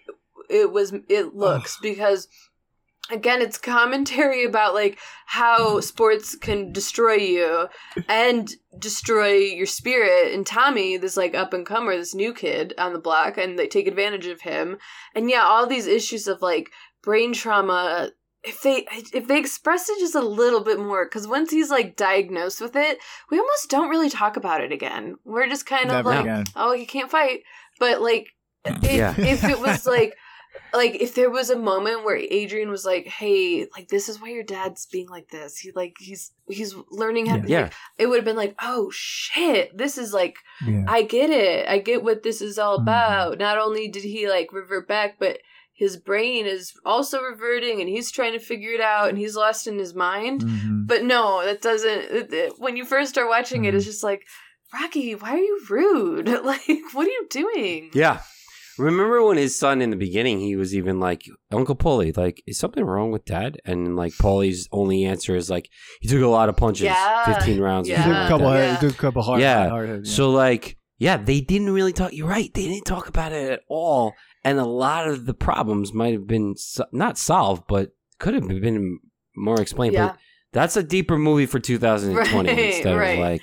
it was. It looks because again, it's commentary about like how mm-hmm. sports can destroy you and destroy your spirit. And Tommy, this like up and comer, this new kid on the block, and they take advantage of him. And yeah, all these issues of like brain trauma. If they if they express it just a little bit more, because once he's like diagnosed with it, we almost don't really talk about it again. We're just kind of Never like, again. oh, he can't fight. But like, mm, if, Yeah. if it was like, like if there was a moment where Adrian was like, "Hey, like this is why your dad's being like this. He like he's he's learning how." to yeah It would have been like, "Oh shit, this is like Yeah. I get it. I get what this is all Mhm. about." Not only did he like revert back, but his brain is also reverting, and he's trying to figure it out, and he's lost in his mind. Mhm. But no, that doesn't. It, it- when you first start watching it, Mhm. it's just like, Rocky, why are you rude? Like, what are you doing? Yeah. Remember when his son in the beginning, he was even like, Uncle Paulie, like, is something wrong with dad? And like, Paulie's only answer is like, he took a lot of punches, Yeah. 15 rounds. or He Yeah. took a couple, that. Yeah. he took a couple hard, Yeah. hard hits, So, like, yeah, they didn't really talk. You're right. They didn't talk about it at all. And a lot of the problems might have been so- not solved, but could have been more explained. Yeah. But that's a deeper movie for 2020 Right, instead right. of like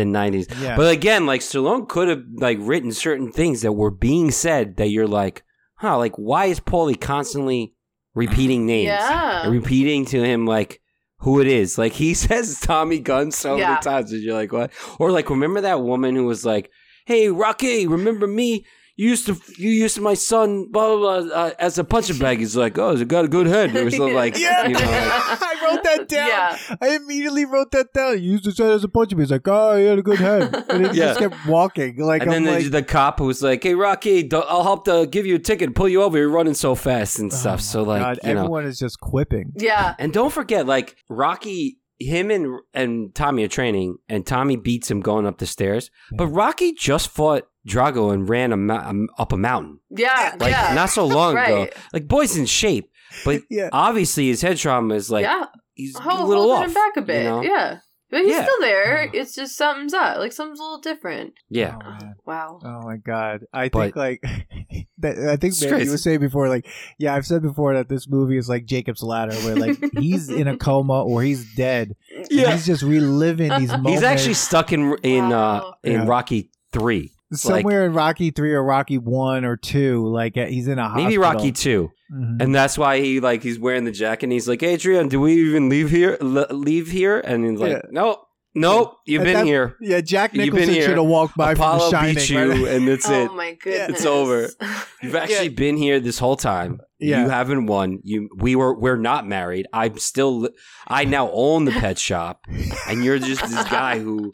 the 90s. yeah. But again, like Stallone could have like written certain things that were being said that you're like, huh, like why is Paulie constantly repeating names Yeah. repeating to him like who it is? Like he says Tommy Gunn so Yeah. many times, and you're like, what? Or like remember that woman who was like, hey Rocky, remember me? You used to you used to my son blah blah blah uh, as a punching bag. He's like, oh, he's got a good head or something like Yeah, you know. Like, I wrote that down. Yeah. I immediately wrote that down. He used to say it as a punch. He's like, oh, he had a good head, and he Yeah. just kept walking. Like and I'm then like, the, the cop who was like, "Hey Rocky, I'll help to give you a ticket, pull you over. You're running so fast and stuff." so like, Oh God, you know, everyone is just quipping. yeah. And don't forget, like Rocky, him and and Tommy are training, and Tommy beats him going up the stairs. But Rocky just fought Drago and ran a mou- um, up a mountain, Yeah. like yeah. not so long ago. Like boy's in shape, but Yeah. obviously his head trauma is like yeah. he's Hold, a little holding off. him back a bit. you know? Yeah. But he's Yeah. still there. It's just something's up. Like something's a little different. Yeah. Oh. Wow. Oh my god! I But- think like that. I think It's man, you were saying before, like yeah, I've said before that this movie is like Jacob's Ladder, where like he's in a coma or he's dead. and he's just reliving these moments. He's actually stuck in in uh in Yeah. Rocky three, somewhere in Rocky three or Rocky one or two. Like uh, he's in a maybe. Rocky two. Mhm. And that's why he like he's wearing the jacket and he's like, Adrian, do we even leave here? L- leave here? And he's like, Yeah. nope, nope, you've At been that- here. Yeah, Jack Nicholson should have walked by Apollo from Shining. beat you, right? and that's oh it. Oh my goodness. It's over. You've actually been here this whole time. Yeah. You haven't won. You we were we're not married. I'm still I now own the pet shop, and you're just this guy who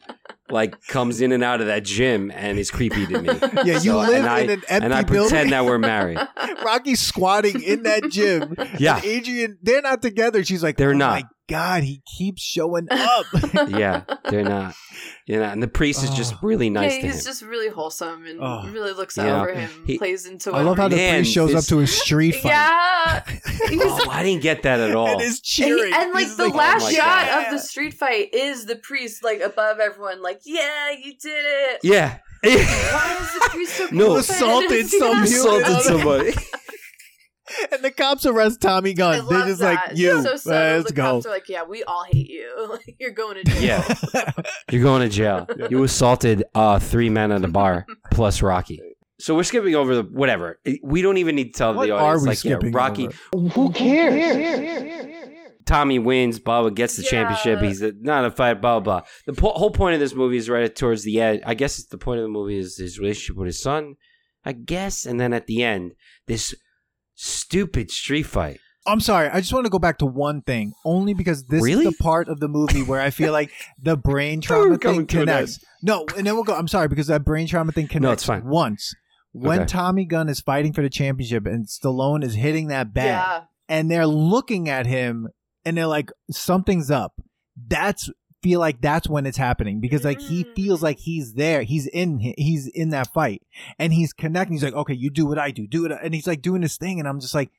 like comes in and out of that gym and is creepy to me. Yeah, you So- live and I, in an empty and I building. pretend that we're married. Rocky's squatting in that gym. Yeah. Adrian, they're not together. She's like, They're oh not. My God, he keeps showing up. Yeah, they're not. You know, and the priest is just Oh. really nice yeah, to he's him. just really wholesome and Oh. really looks Yeah. over him, He- plays into I love how the Man, priest shows this- up to a street fight. Yeah. He's- oh, I didn't get that at all. And is and, he- cheering. and, like He's the Oh last my shot God. of the street fight is the priest like above everyone, like, yeah, you did it. Yeah. Why is the priest so No, cool? assaulted some you human. assaulted somebody. And the cops arrest Tommy Gunn. They're just that. like, you, So uh, let's the go. cops are like, yeah, we all hate you. You're going to jail. Yeah. You're going to jail. You assaulted uh, three men at a bar plus Rocky. So we're skipping over the whatever. We don't even need to tell What the are audience. we like, yeah, Rocky, over? Who cares? Tommy wins. Bubba gets the Yeah. championship. He's a, not a fight. Blah blah. blah. The po- whole point of this movie is right towards the end. I guess it's the point of the movie is his relationship with his son. I guess, and then at the end, this stupid street fight. I'm sorry. I just want to go back to one thing, only because this Really? is the part of the movie where I feel like the brain trauma thing to connects. No, and then we'll go. I'm sorry because that brain trauma thing connects No, it's fine. once. When Okay. Tommy Gunn is fighting for the championship and Stallone is hitting that bag, Yeah. and they're looking at him and they're like, something's up. That's feel like that's when it's happening because like he Mm. feels like he's there, he's in, he's in that fight, and he's connecting. He's like, okay, you do what I do, do it, and he's like doing this thing, and I'm just like.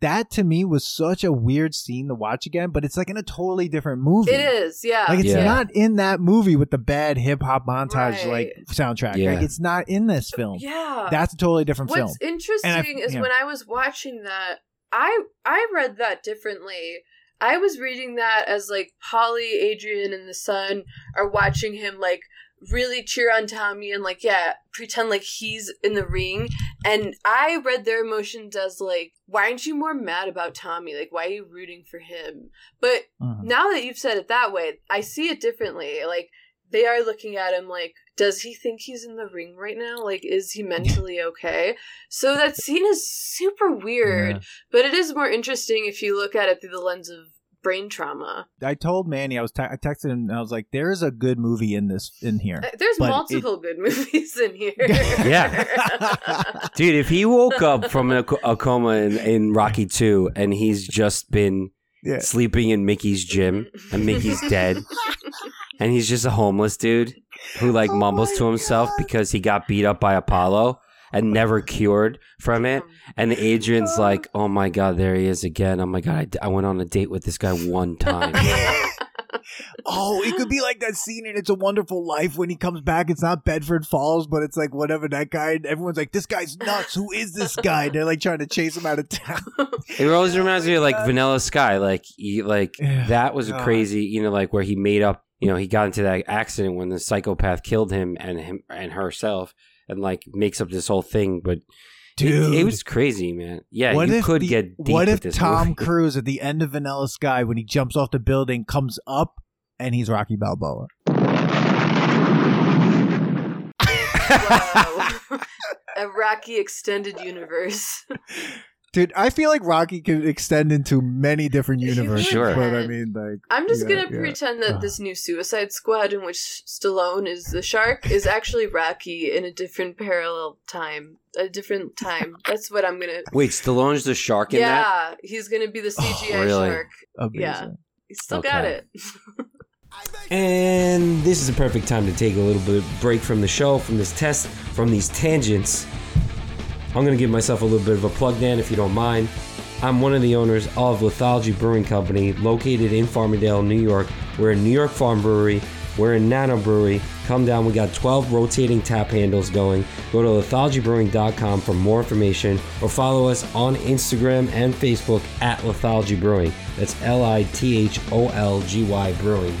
That to me was such a weird scene to watch again, but it's like in a totally different movie. It is, yeah. Like it's Yeah. not in that movie with the bad hip hop montage Right. like soundtrack. Yeah. Like it's not in this film. Yeah. That's a totally different film. What's interesting is yeah. when I was watching that, I I read that differently. I was reading that as like Paulie, Adrian, and the son are watching him like really cheer on Tommy and like yeah, pretend like he's in the ring. And I read their emotions as like, why aren't you more mad about Tommy? Like, why are you rooting for him? But Mhm. now that you've said it that way, I see it differently. Like they are looking at him like, does he think he's in the ring right now? Like, is he mentally okay? So that scene is super weird, Yeah. but it is more interesting if you look at it through the lens of brain trauma. I told Manny I was te- I texted him and I was like, "There is a good movie in this in here." Uh, There's But multiple good movies in here. Yeah. Dude, if he woke up from a, a coma in, in Rocky 2 and he's just been Yeah. sleeping in Mickey's gym and Mickey's dead and he's just a homeless dude who like Oh mumbles to himself God. because he got beat up by Apollo and never cured from it. And Adrian's like, oh my God, there he is again. Oh my God, I, d- I went on a date with this guy one time. oh, it could be like that scene in It's a Wonderful Life when he comes back. It's not Bedford Falls, but it's like whatever that guy. and Everyone's like, "This guy's nuts. Who is this guy?" They're like trying to chase him out of town. It always reminds me of like Vanilla Sky. Like, he, like Yeah. that was a crazy, you know, like where he made up, you know, he got into that accident when the psychopath killed him and him and herself, and like makes up this whole thing. But Dude. it, was crazy, man. Yeah, what you if could the- get deep What if this Tom movie. Cruise at the end of Vanilla Sky when he jumps off the building comes up and he's Rocky Balboa? Whoa. a Rocky extended universe. Dude, I feel like Rocky could extend into many different universes. Sure. But I mean, like, I'm just Yeah, gonna yeah. pretend that Uh. this new Suicide Squad, in which Stallone is the shark, is actually Rocky in a different parallel time, a different time. That's what I'm gonna. Wait, Stallone's the shark in that? Yeah, he's gonna be the CGI really? shark. amazing. Yeah. He's still got it. And this is a perfect time to take a little bit of break from the show, from this test, from these tangents. I'm going to give myself a little bit of a plug, Dan, if you don't mind. I'm one of the owners of Lithology Brewing Company, located in Farmingdale, New York. We're a New York Farm Brewery. We're a Nano Brewery. Come down. We got 12 rotating tap handles going. Go to lithologybrewing.com for more information or follow us on Instagram and Facebook at Lithology Brewing. That's L I T H O L G Y Brewing.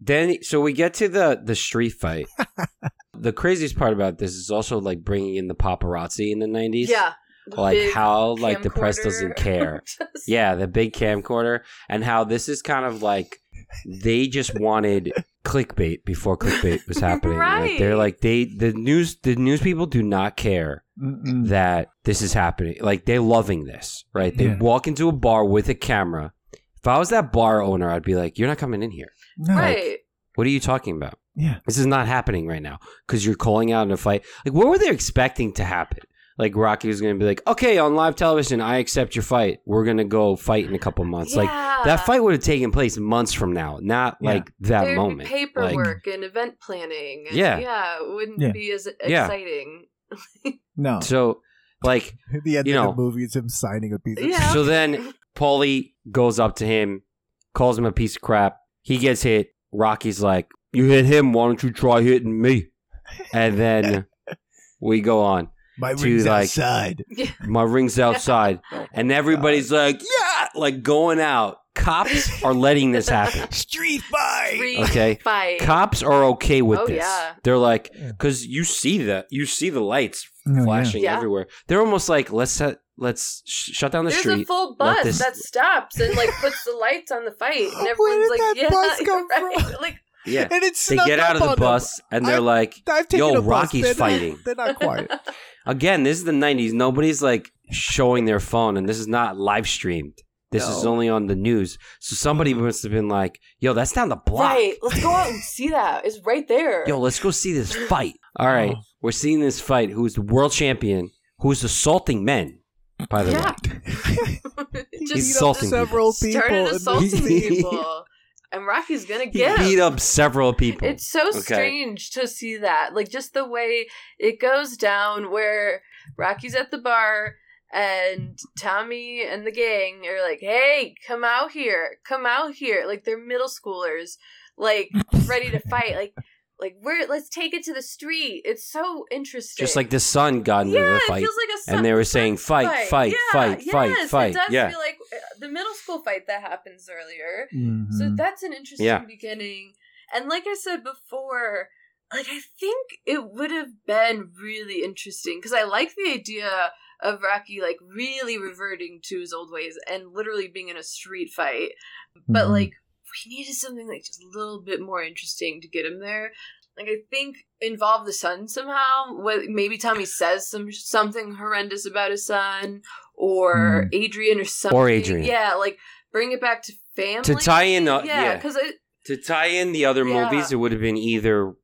Then, so we get to the the street fight. the craziest part about this is also like bringing in the paparazzi in the 90s. Yeah. Like big how like the press doesn't care. Just- Yeah, the big camcorder and how this is kind of like they just wanted clickbait before clickbait was happening. Like they're like they the news the news people do not care Mm-mm. that this is happening. Like they're loving this, right? They Yeah. walk into a bar with a camera. If I was that bar owner, I'd be like, "You're not coming in here. No. Right. What are you talking about? Yeah. This is not happening right now because you're calling out in a fight. Like, what were they expecting to happen? Like Rocky was going to be like, "Okay, on live television, I accept your fight. We're going to go fight in a couple months." Like that fight would have taken place months from now, not Yeah. like that There'd moment. be paperwork and event planning. And Yeah. yeah, it wouldn't Yeah. be as Yeah. exciting. No. So, like, the end you of know. the movie is him signing a piece of Yeah. so then Paulie goes up to him, calls him a piece of crap. He gets hit. Rocky's like, "You hit him. Why don't you try hitting me?" And then we go on. My to, ring's like- outside. My ring's outside, oh and everybody's like, "Yeah!" Like going out. Cops are letting this happen. Street fight. Street Okay. fight. Cops are okay with Oh, this. yeah. They're like, because you see the you see the lights Oh, flashing Yeah. everywhere. They're almost like, let's set, let's sh- shut down the There's street. There's a full bus this- that stops and like puts the lights on the fight, and Where everyone's did like, that "Yeah, bus you're come right." from? Like, yeah, And it's they get out of the on them. bus and they're I- like, I've Yo. Rocky's They're not- fighting. They're not quiet. again, this is the '90s. Nobody's like showing their phone, and this is not live streamed. This is only on the news. So somebody must have been like, "Yo, that's down the block. right? Let's go out and see that. It's right there. Yo, let's go see this fight." All right, Oh. we're seeing this fight. Who's the world champion? Who's assaulting men? By the Yeah. way, Just He's assaulting several started people. in assaulting people, and Rocky's gonna he get beat him. up several people. It's so Okay. strange to see that. Like just the way it goes down where Rocky's at the bar and Tommy and the gang are like, "Hey, come out here. Come out here." Like they're middle schoolers like ready to fight. Like like we're let's take it to the street. It's so interesting. Just like the son got into yeah, the it feels like a sun, and they were saying, "Fight, fight, Yeah, fight, fight, yes, fight." It does Yeah. feel like uh, the middle school fight that happens earlier. Mhm. So that's an interesting Yeah. beginning. And like I said before, like I think it would have been really interesting because I like the idea of Rocky like really reverting to his old ways and literally being in a street fight. But Mhm. like we needed something like just a little bit more interesting to get him there. Like I think involve the son somehow. What maybe Tommy says some something horrendous about his son, or Adrian or something. Or Adrian. yeah. Like bring it back to family To tie in, uh, yeah, yeah. because it To tie in the other Yeah. movies, it would have been either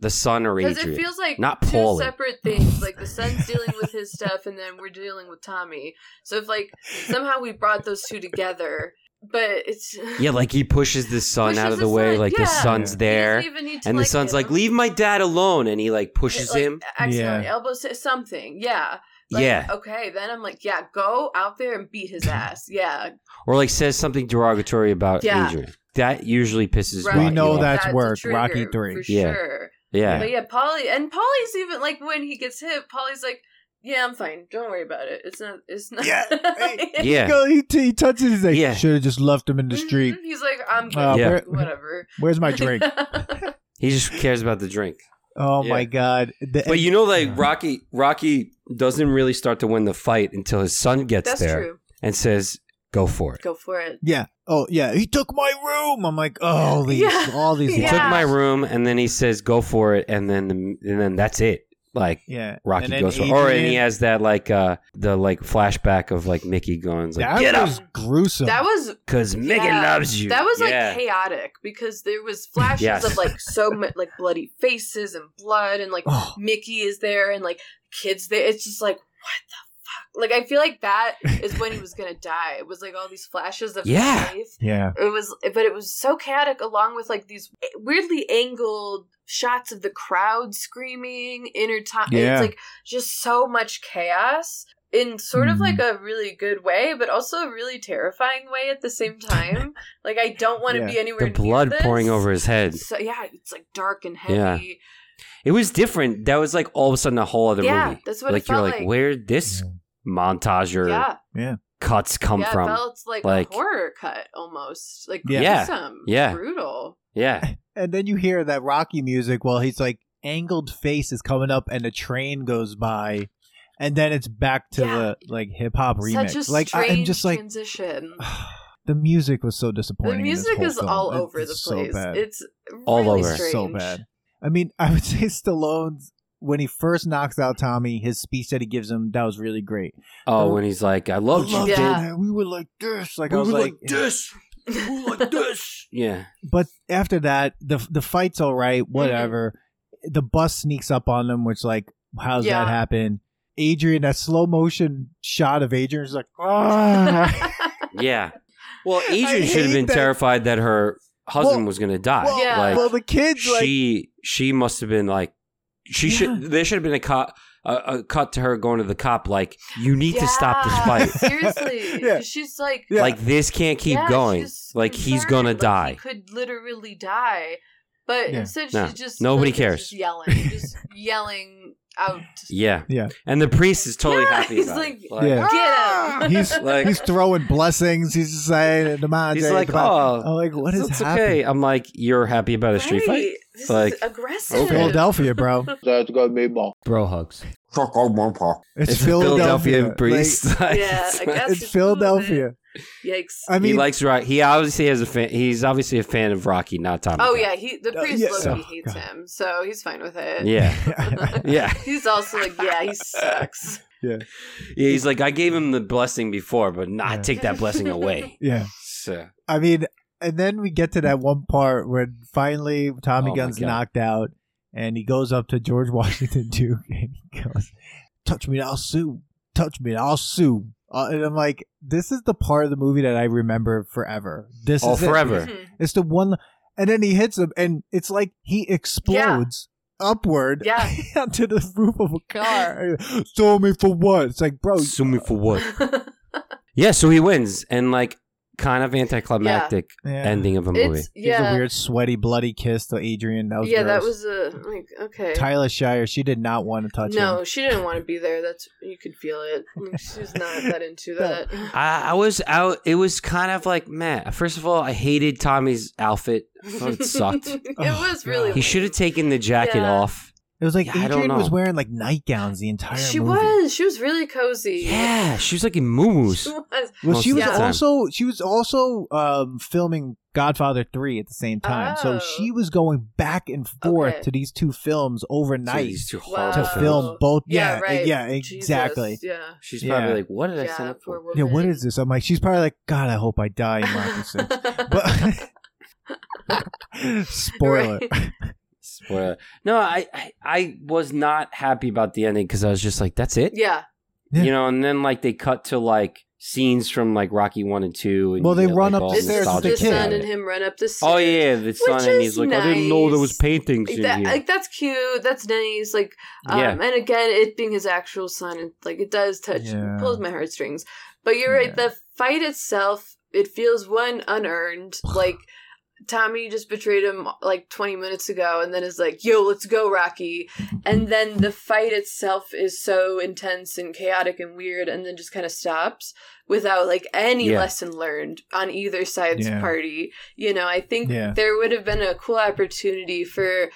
the son or Adrian. because it feels like not two separate things. Like the son's dealing with his stuff, and then we're dealing with Tommy. So if like somehow we brought those two together, but it's yeah, like he pushes the son Pushes out of the the way, son, like the yeah. son's he there, doesn't even need to, and the like, son's hit like, him. "Leave my dad alone," and he like pushes Like, him. accidentally Yeah. elbows something. Yeah. Like, yeah, Okay. Then I'm like, yeah, go out there and beat his ass. Yeah. or like says something derogatory about Yeah. Adrian. That usually pisses Right. We know off. that's a work, trigger Rocky three. For Yeah. sure. Yeah, But yeah, Paulie and Paulie's even like when he gets hit, Paulie's like, "Yeah, I'm fine. Don't worry about it. It's not. It's not." Yeah. Hey. yeah. Go, he, he touches. He's like, Yeah. should have just left him in the Mhm. street. He's like, "I'm good. Uh, Yeah. where- Whatever." where's my drink? He just cares about the drink. Oh Yeah. my god! The- But you know, like Rocky, Rocky doesn't really start to win the fight until his son gets That's there true. and says, "Go for it." Go for it. yeah. Oh yeah. He took my room. I'm like, oh, all these, Yeah. all these. He Yeah. took my room, and then he says, "Go for it," and then and then that's it. Like Yeah. Rocky And then goes for, or and he has that like uh the like flashback of like Mickey going like that get up was gruesome. That was because Mickey Yeah. loves you. that was like yeah. chaotic because there was flashes Yes. of like so much like bloody faces and blood and like Oh. Mickey is there and like kids there. It's just like what the fuck. Like I feel like that is when he was gonna die. It was like all these flashes of Yeah. life. yeah. It was, but it was so chaotic, along with like these weirdly angled shots of the crowd screaming, intertwined. Yeah. It's like just so much chaos in sort of like mm-hmm. a really good way, but also a really terrifying way at the same time. like I don't want to Yeah. be anywhere. the near blood this. pouring over his head. So yeah, it's like dark and heavy. Yeah. It was different. That was like all of a sudden a whole other Yeah, movie. that's what it like you're felt like, like. where did this montage or Yeah, cuts come yeah, from? it felt like, Like- a horror cut almost, like Yeah. gruesome, Yeah. brutal. yeah, And then you hear that Rocky music while he's like angled face is coming up and a train goes by. And then it's back to Yeah. the like hip hop remix. Such a like I, strange am just like transition. the music was so disappointing. The music is film. all It- over the place. So bad. It's All really over. strange. so bad. I mean, I would say Stallone's when he first knocks out Tommy, his speech that he gives him that was really great. Oh, when he's like, I loved you. loved Yeah. it. We were like this. Like I was like, this. we were like this. Yeah. but after that, the the fight's all right, whatever. The bus sneaks up on them, which like, how's Yeah. that happen? Adrian, that slow motion shot of Adrian's like, ah. Yeah. Well, Adrian should have been that. terrified that her husband Well- was going to die. well, Yeah. Like well, the kids like, she she must have been like she Yeah. should there should have been a cut a, a cut to her going to the cop like you need to stop this fight. Seriously. Yeah. 'Cause She's like, Yeah. Like this can't keep yeah, going. she's Like he's gonna like, die. He could literally die. But Yeah. instead, No, she's just nobody like, cares. Just yelling, just yelling out. Yeah. Yeah. And the priest is totally Yeah, happy he's about like, it. Like, Yeah. Get him. he's Like- he's throwing blessings. He's just saying, the man, He's like, oh, I'm like, what is it's happening? okay. I'm like, you're happy about a street fight? This Like, is aggressive. okay. Philadelphia, bro. That's gonna be more. Bro hugs. It's, It's Philadelphia. Philadelphia priest. Yeah, I guess Like, it's Philadelphia. Yikes. I mean, he likes Rocky. He obviously has a fan. He's obviously a fan of Rocky, not Tommy. Oh Gunn. yeah, he the Uh, priest yeah. Loki Oh, hates God. him, so he's fine with it. yeah, yeah. He's also like, yeah, he sucks. Yeah, he's like, I gave him the blessing before, but not Yeah. take that blessing away. yeah. So I mean, and then we get to that one part where finally Tommy Oh Gunn's knocked out, and he goes up to George Washington Duke and he goes, "Touch me, and I'll sue. Touch me, and I'll sue." Uh, and I'm like, this is the part of the movie that I remember forever. This Oh, is it. forever. Mhm. It's the one, and then he hits him, and it's like he explodes upward Yeah. onto the roof of a car. Sue me for what? It's like, bro, sue me for what? Yeah, so he wins, and like kind of anticlimactic yeah. ending of a movie. it's Gives a yeah, weird sweaty bloody kiss to Adrian. That was yeah. That was a like okay. Talia Shire. She did not want to touch it. no, him. she didn't want to be there. That's you could feel it. Like, She's not that into that. I, I was out. It was kind of like, man. First of all, I hated Tommy's outfit. I thought it sucked. it Oh, was really. Oh he should have taken the jacket Yeah. off. It was like I don't Adrian was wearing like nightgowns the entire She movie. was. She was really cozy. Yeah, she was like in She was. Well, she was also she was also um, filming Godfather three at the same time, so Oh. she was going back and forth Okay. to these two films So overnight these two Wow. to films. film both. Yeah, Yeah, right. yeah, Jesus, exactly. Yeah. She's Yeah. probably like, "What did I sign up for?" woman. Yeah, what is this? I'm like, she's probably like, God, I hope I die in Rocky Six. But spoiler. Right. Spoiler. No, I, I I was not happy about the ending because I was just like, "That's it," Yeah. Yeah. you know. And then like they cut to like scenes from like Rocky one and two. And Well, you they run It's like, all upstairs nostalgic with the the son kid. and him run up the stairs. Oh yeah, the son, and he's is like, "I didn't know there was paintings Like, in that, here." like that's cute. That's nice. Like, um, Yeah. and again, it being his actual son, it, like it does touch, Yeah. pulls my heartstrings. But you're right. The fight itself, it feels one unearned. like Tommy just betrayed him like 20 minutes ago, and then is like, "Yo, let's go, Rocky." And then the fight itself is so intense and chaotic and weird, and then just kind of stops without like any Yeah. lesson learned on either side's Yeah. party. You know, I think Yeah. there would have been a cool opportunity for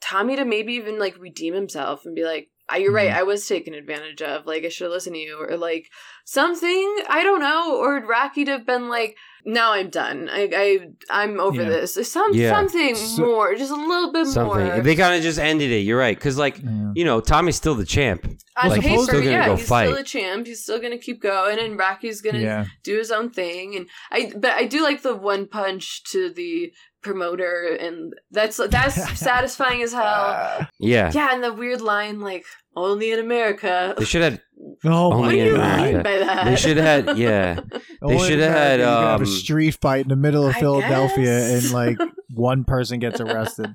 Tommy to maybe even like redeem himself and be like, "Ah, you're right. Mhm. I was taken advantage of. Like I should have listened to you, or like something. I don't know. Or Rocky to have been like, "Now I'm done. I, I I'm over Yeah. this." Some Yeah. something So- more, just a little bit Something. more. They kind of just ended it. You're right. Because, like, Yeah. you know, Tommy's still the champ. On Like, he's paper, still gonna yeah, go he's fight. still a champ. He's still gonna keep going, and Rocky's gonna yeah. do his own thing. And I, but I do like the one punch to the promoter, and that's that's satisfying as hell. Yeah. Yeah, and the weird line like only in America. They should have. Oh Only what do you in god! mean America. by that? They should have had. Yeah. Only should have had, America, you can have a um, street fight in the middle of I Philadelphia, guess. and like one person gets arrested.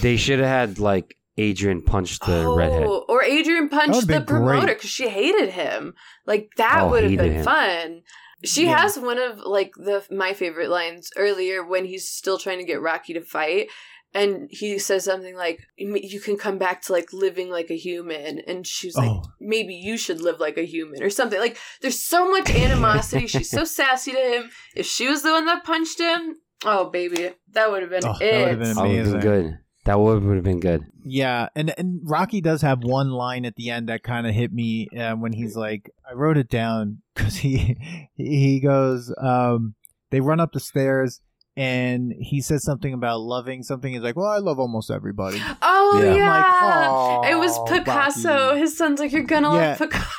They should have had like Adrian punch the oh, redhead. or Adrian punched would've the promoter because she hated him. Like that Oh, would have been him. fun. She Yeah. has one of like the my favorite lines earlier when he's still trying to get Rocky to fight. And he says something like, "You can come back to like living like a human," and she's like, Oh. "Maybe you should live like a human," or something. Like, there's so much animosity. She's so sassy to him. If she was the one that punched him, oh baby, that would have been Oh, that it. would've been That would have amazing. been good. That would have been good. Yeah, and and Rocky does have one line at the end that kind of hit me uh, when he's like, I wrote it down because he he goes, um, they run up the stairs and he says something about loving something. He's like, well, I love almost everybody. Oh Yeah. yeah, like, it was Picasso. Rocky." His son's like, "You're gonna Yeah. love Picasso."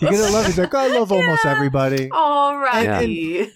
You're gonna love. it. He's like, I love almost everybody, All right. And- Rocky.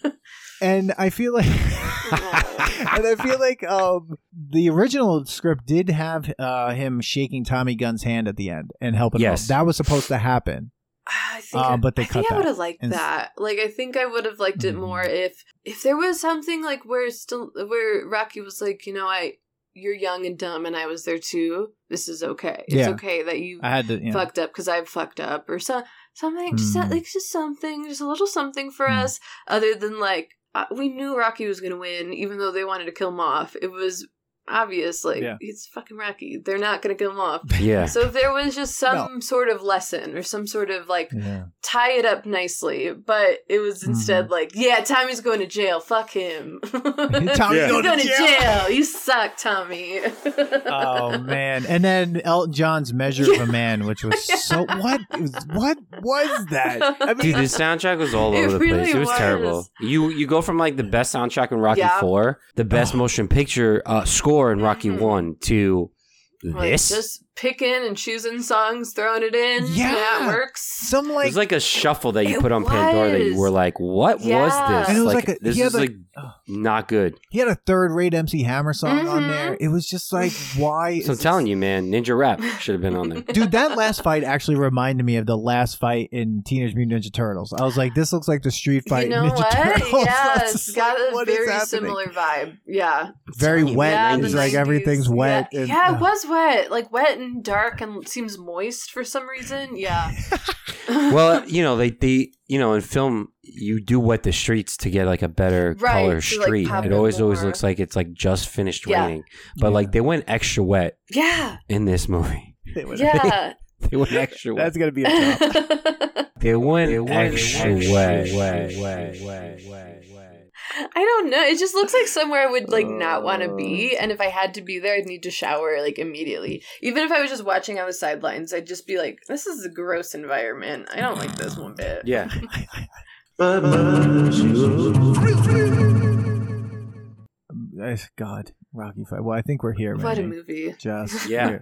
and I feel like, and I feel like um, the original script did have uh, him shaking Tommy Gunn's hand at the end and helping. Yes. out. That was supposed to happen. I think, Uh, I, but they I cut think I would have liked And that. Like, I think I would have liked it Mhm. more if if there was something like where still where Rocky was like, you know, I you're young and dumb, and I was there too. This is okay. It's Yeah. okay that you I had to. Know, fucked up because I've fucked up, or so, something. Just Mm. like just something, just a little something for Mm. us, other than like uh, we knew Rocky was gonna win, even though they wanted to kill him off. It was obvious, like Yeah. it's fucking Rocky. They're not gonna come off. Yeah. So if there was just some sort of lesson or some sort of like yeah. tie it up nicely, but it was Mm-hmm. instead like, yeah, Tommy's going to jail. Fuck him. Tommy's Yeah. He's going to jail. You suck, Tommy. oh man! And then Elton John's "Measure of a Man," which was so what? is- What was that? I mean, Dude, the soundtrack was all over the really place. It was, was. terrible. You you go from like the best soundtrack in Rocky Yeah. Four, the best Oh. motion picture uh, score in Rocky Mhm. One, to Like, this. just picking and choosing songs, throwing it in. Yeah. it works. some it like, was like a shuffle that you put on Pandora that you were like, "What was this? And it was like, like a- this is like- like not good." he had a third-rate MC Hammer song on Mhm. there. It was just like, why? So I'm is telling you, man, Ninja Rap should have been on there. Dude, that last fight actually reminded me of the last fight in Teenage Mutant Ninja Turtles. I was like, this looks like the street fight you know Ninja what? Turtles. I Yeah, was it's just got like, a very similar vibe. Yeah. Very wet. Yeah, it's the like everything's wet. Yeah, and- yeah, it was wet. Like wet and dark and seems moist for some reason. Yeah. well, you know, they, they you know, in film you do wet the streets to get like a better Right, color to, like, street. it it always always looks like it's like just finished Yeah. raining. But Yeah. like they went extra wet yeah. in this movie. They would- Yeah. They went extra wet. That's gonna be a top. They went, They went extra, extra wet. wet, wet, wet, I don't know. It just looks like somewhere I would like not want to be, and if I had to be there, I'd need to shower like immediately. Even if I was just watching on the sidelines, I'd just be like, "This is a gross environment. I don't like this one bit." Yeah. God, Rocky Fight. Well, I think we're here, man. What a movie! Just Yeah. we're-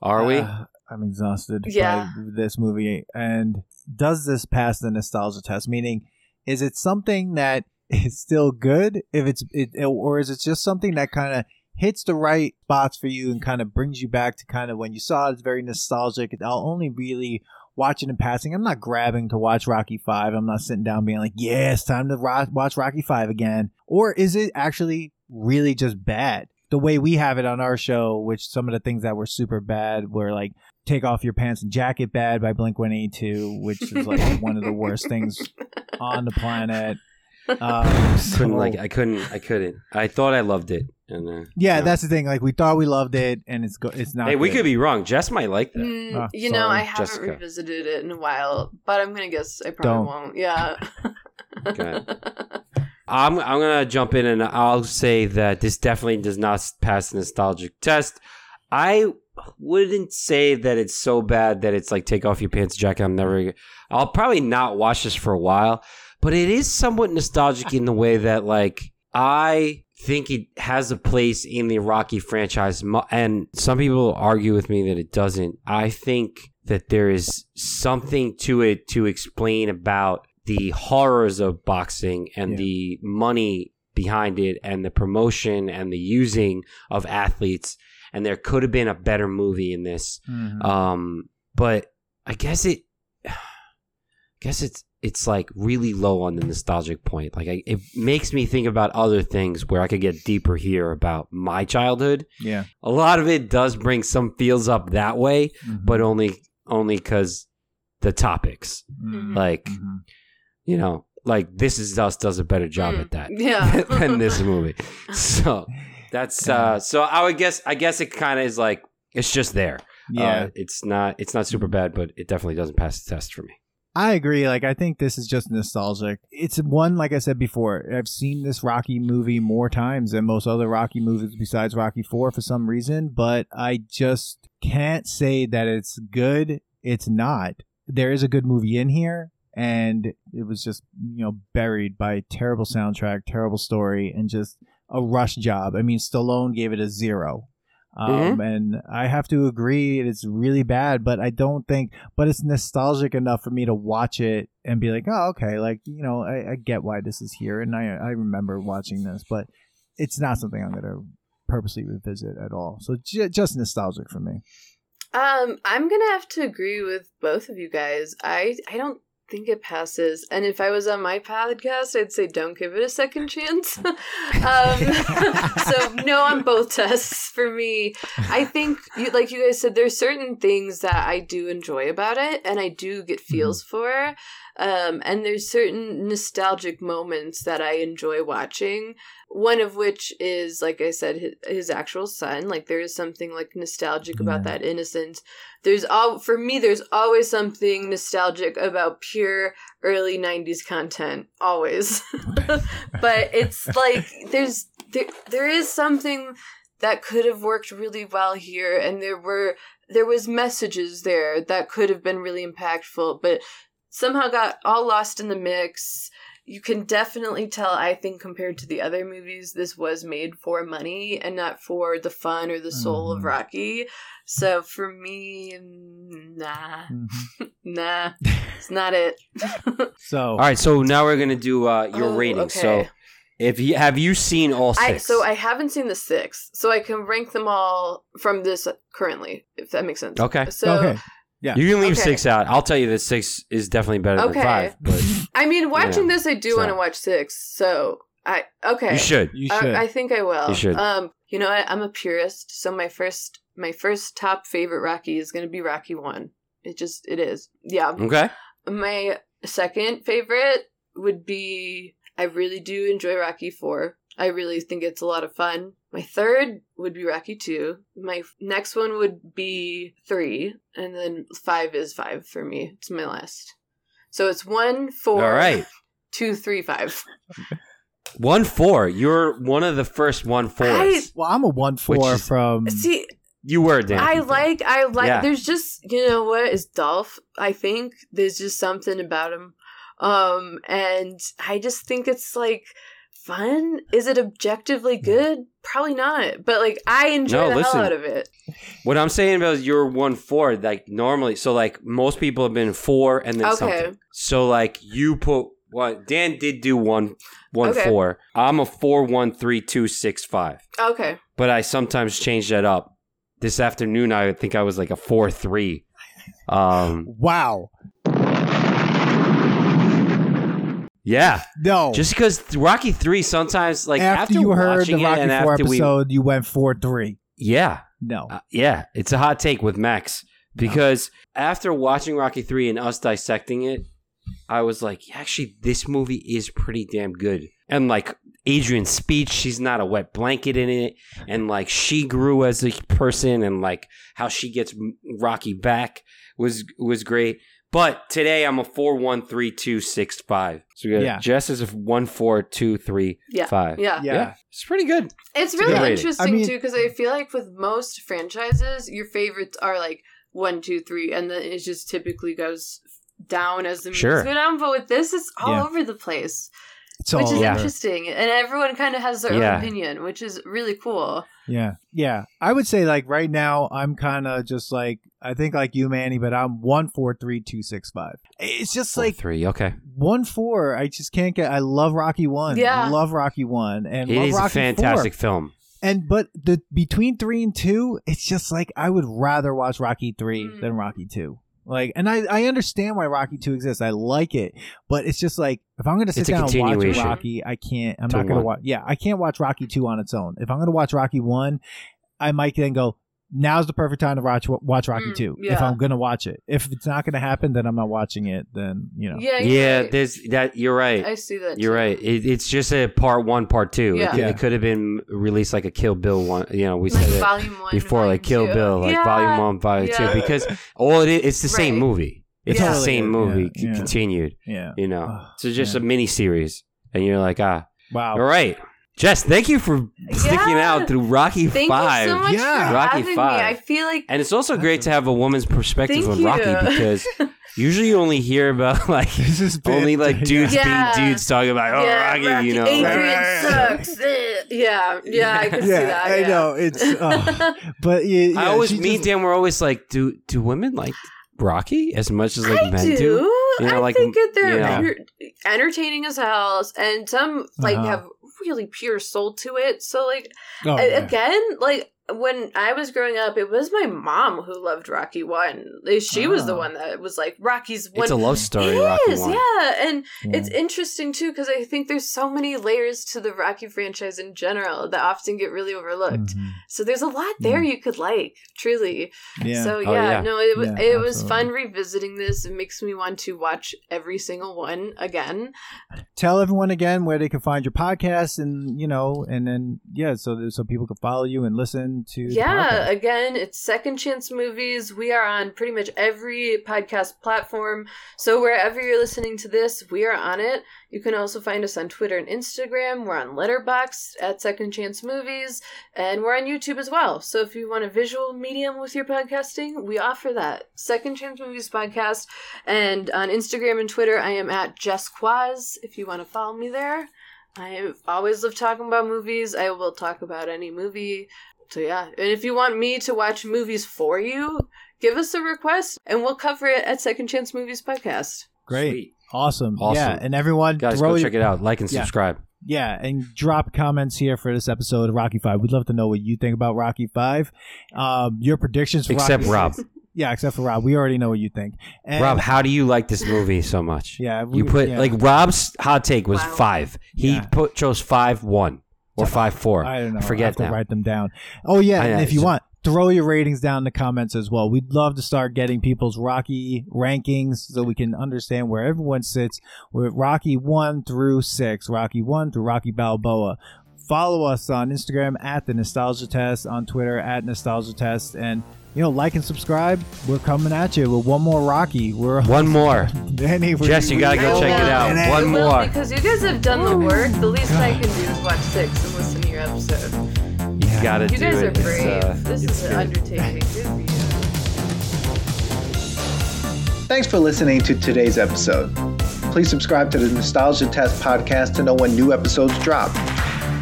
Are we? Uh, I'm exhausted Yeah. by this movie. And does this pass the nostalgia test? Meaning, is it something that is still good? If it's it, or is it just something that kind of hits the right spots for you and kind of brings you back to kind of when you saw it? It's very nostalgic. I'll only really watch it in passing. I'm not grabbing to watch Rocky Five. I'm not sitting down being like, "Yeah, it's time to ro- watch Rocky Five again." Or is it actually really just bad? The way we have it on our show, which some of the things that were super bad were like "Take Off Your Pants and Jacket" bad by Blink One Eighty Two, which is like one of the worst things on the planet. Um, so- couldn't like I couldn't I couldn't. I thought I loved it. And uh, yeah, no. that's the thing. Like we thought we loved it, and it's go- it's not. Hey, we could be wrong. Jess might like that. Mm, Ah, you know, I haven't Jessica. revisited it in a while, but I'm gonna guess I probably Don't. won't. Yeah. Okay. I'm I'm gonna jump in and I'll say that this definitely does not pass the nostalgic test. I wouldn't say that it's so bad that it's like take off your pants jacket. I'm never. I'll probably not watch this for a while, but it is somewhat nostalgic in the way that like I think it has a place in the Rocky franchise, and some people argue with me that it doesn't. I think that there is something to it to explain about the horrors of boxing and Yeah. the money behind it and the promotion and the using of athletes and there could have been a better movie in this Mhm. um but i guess it I guess it's it's like really low on the nostalgic point like I, it makes me think about other things where i could get deeper here about my childhood yeah. a lot of it does bring some feels up that way Mhm. but only only because the topics Mhm. like Mhm. you know like this is us does a better job Mm. at that Yeah. than this movie so that's uh so i would guess i guess it kind of is like it's just there yeah. Uh, it's not it's not super bad but it definitely doesn't pass the test for me I agree. Like, I think this is just nostalgic. It's one, like I said before, I've seen this Rocky movie more times than most other Rocky movies besides Rocky 4 for some reason, but I just can't say that it's good. It's not. There is a good movie in here, and it was just, you know, buried by terrible soundtrack, terrible story, and just a rush job. I mean, Stallone gave it a zero. Um, and I have to agree, it's really bad, but I don't think but it's nostalgic enough for me to watch it and be like, oh, okay, like you know, I, I get why this is here, and I I remember watching this, but it's not something I'm gonna purposely revisit at all. So j- just nostalgic for me. Um, I'm gonna have to agree with both of you guys. I I don't think it passes, and if I was on my podcast, I'd say don't give it a second chance. um, so no on both tests for me. I think, you, like you guys said, there's certain things that I do enjoy about it, and I do get feels for. Um, and there's certain nostalgic moments that I enjoy watching. One of which is, like I said, his, his actual son. Like there is something like nostalgic about that innocence. There's all for me. There's always something nostalgic about pure early '90s content. Always, but it's like there's there there is something that could have worked really well here, and there were there was messages there that could have been really impactful, but somehow got all lost in the mix. You can definitely tell, I think, compared to the other movies, this was made for money and not for the fun or the soul of Mhm. Rocky. So for me, nah, Mhm. nah, it's not it. So all right so now we're gonna do uh your Oh, rating okay. so if you have you seen all I six so I haven't seen the six, so I can rank them all from this currently, if that makes sense. Okay. So okay, yeah. you can leave Okay. six out i'll tell you that six is definitely better Okay. than five but I mean, watching Yeah. this, I do So- want to watch six. So I okay. you should you should. I, I think I will. You should. Um, you know what? I'm a purist, so my first my first top favorite Rocky is gonna be Rocky One. It just it is. Yeah. okay My second favorite would be I really do enjoy Rocky Four. I really think it's a lot of fun. My third would be Rocky Two. My next one would be three, and then five is five for me. It's my last. So it's one, four, all right two, three, five. one four you're one of the first one fours I- well, I'm a one Which four is- from. See, you were Dan I like I like Yeah. there's just you know what is Dolph I think there's just something about him um and I just think it's like fun is it objectively good probably not but like I enjoy No, the listen. hell out of it What I'm saying about your one four, like normally, so like most people have been four and then Okay. something. So like you put what Dan did do one one Okay. four. I'm a four one three two six five, okay but I sometimes change that up. This afternoon, I think I was like a four three. Um, wow. Yeah, No. just because Rocky three sometimes like after, after, you heard the Rocky Four after we episode, you went four three. yeah No. Uh, yeah, it's a hot take with Max because after watching Rocky 3 and us dissecting it, I was like, actually, this movie is pretty damn good. And like Adrian's speech, she's not a wet blanket in it. And like she grew as a person and like how she gets Rocky back was was great. But today I'm a four one three two six five. So we got Yeah. Jess is a one four two three Yeah. five. Yeah. Yeah. yeah, it's pretty good. It's a really good interesting I mean- too because I feel like with most franchises, your favorites are like one, two, three, and then it just typically goes down as the movies Sure. go down. But with this, it's all Yeah. over the place, It's which all is Yeah. interesting, and everyone kind of has their Yeah. own opinion, which is really cool. Yeah, yeah. I would say like right now, I'm kind of just like I think like you, Manny, but I'm one four three two six five. It's just Four, like three. Okay, one four. I just can't get. I love Rocky one. Yeah. love Rocky one, and it love is Rocky a fantastic 4. film. And but the between three and two, it's just like I would rather watch Rocky three Mm. than Rocky two. Like, and I I understand why Rocky two exists. I like it, but it's just like if I'm gonna sit down and watch. Rocky, I can't. I'm not gonna watch. Yeah, I can't watch Rocky two on its own. If I'm gonna watch Rocky one, I might then go. Now's the perfect time to watch watch Rocky Mm, two. If. I'm gonna watch it, if it's not gonna happen, then I'm not watching it. Then you know. Yeah, Yeah, right. there's that. You're right. I see that. You're too. right. It, it's just a part one, part two. It Yeah. could- It, could have been released like a Kill Bill one. You know, we Like said it volume one before, like Kill two. Bill, like Yeah. volume one, volume Yeah. two, because all it is, it's the same Right. movie. It's Yeah. the Totally same movie yeah, c- yeah. continued. Yeah. You know, Oh, so just yeah. a mini series, and you're like, ah, Wow. all right, Jess. Thank you for sticking Yeah. out through Rocky Thank Five. you so much Yeah. for Rocky having Five. me. I feel like And it's also great to have a woman's perspective Thank on you. Rocky because usually you only hear about like This is only like dudes Yeah. being dudes talking about oh yeah, Rocky, you know. Adrian sucks. Eh. yeah, yeah, I can see Yeah, that. I know it's. Uh, but yeah, yeah, I always she me just- and Dan were always like, do do women like Rocky as much as like I men do. do? You know, I like, think that they're you know. entertaining as hell, and some like Uh-huh. have really pure soul to it. So like Oh, again, like when I was growing up, it was my mom who loved Rocky One. She was the Oh. one that was like Rocky's one. It's a love story, It Rocky is, yeah, and Yeah. it's interesting too because I think there's so many layers to the Rocky franchise in general that often get really overlooked. Mhm. So there's a lot there you could like, truly. Yeah. So yeah, Oh, yeah. no, it was Yeah, it was absolutely. fun revisiting this. It makes me want to watch every single one again. Tell everyone again where they can find your podcast, and you know, and then yeah, so so people can follow you and listen Yeah, again, it's Second Chance Movies. We are on pretty much every podcast platform. So wherever you're listening to this, we are on it. You can also find us on Twitter and Instagram. We're on Letterboxd at Second Chance Movies, and we're on YouTube as well. So if you want a visual medium with your podcasting, we offer that. Second Chance Movies podcast, and on Instagram and Twitter, I am at Jess Kwazz. If you want to follow me there. I always love talking about movies. I will talk about any movie. So yeah, and if you want me to watch movies for you, give us a request and we'll cover it at Second Chance Movies podcast. great, Sweet. awesome. Awesome. yeah, and everyone, Guys, throw go your- check it out. Like and Yeah. subscribe. Yeah, and drop comments here for this episode of Rocky Five. We'd love to know what you think about Rocky Five. Um, your predictions for Except Rocky Rob. Yeah, except for Rob. We already know what you think. And, Rob, how do you like this movie so much? Yeah, we- you put yeah. like Rob's hot take was Wow. five. He Yeah. put chose five one or five four. I don't know. I I forget have to now. write them down. Oh yeah, and if you want, throw your ratings down in the comments as well. We'd love to start getting people's Rocky rankings so we can understand where everyone sits with Rocky one through six, Rocky one through Rocky Balboa. Follow us on Instagram at the Nostalgia Test, on Twitter at Nostalgia Test, and you know, like and subscribe. We're coming at you with one more Rocky. We're One more. Danny, we- Jess, you gotta go I check it out. I One will, more. because you guys have done the work. The least I can do is watch six and listen to your episode. Yeah. Gotta You do guys it. are It's, brave. uh, this it's is an good. undertaking. Good for you. Thanks for listening to today's episode. Please subscribe to the Nostalgia Test podcast to know when new episodes drop.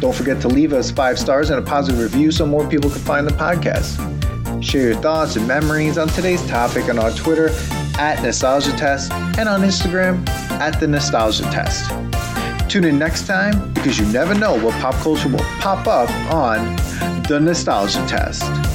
Don't forget to leave us five stars and a positive review so more people can find the podcast. Share your thoughts and memories on today's topic on our Twitter at Nostalgia Test and on Instagram at The Nostalgia Test. Tune in next time because you never know what pop culture will pop up on The Nostalgia Test.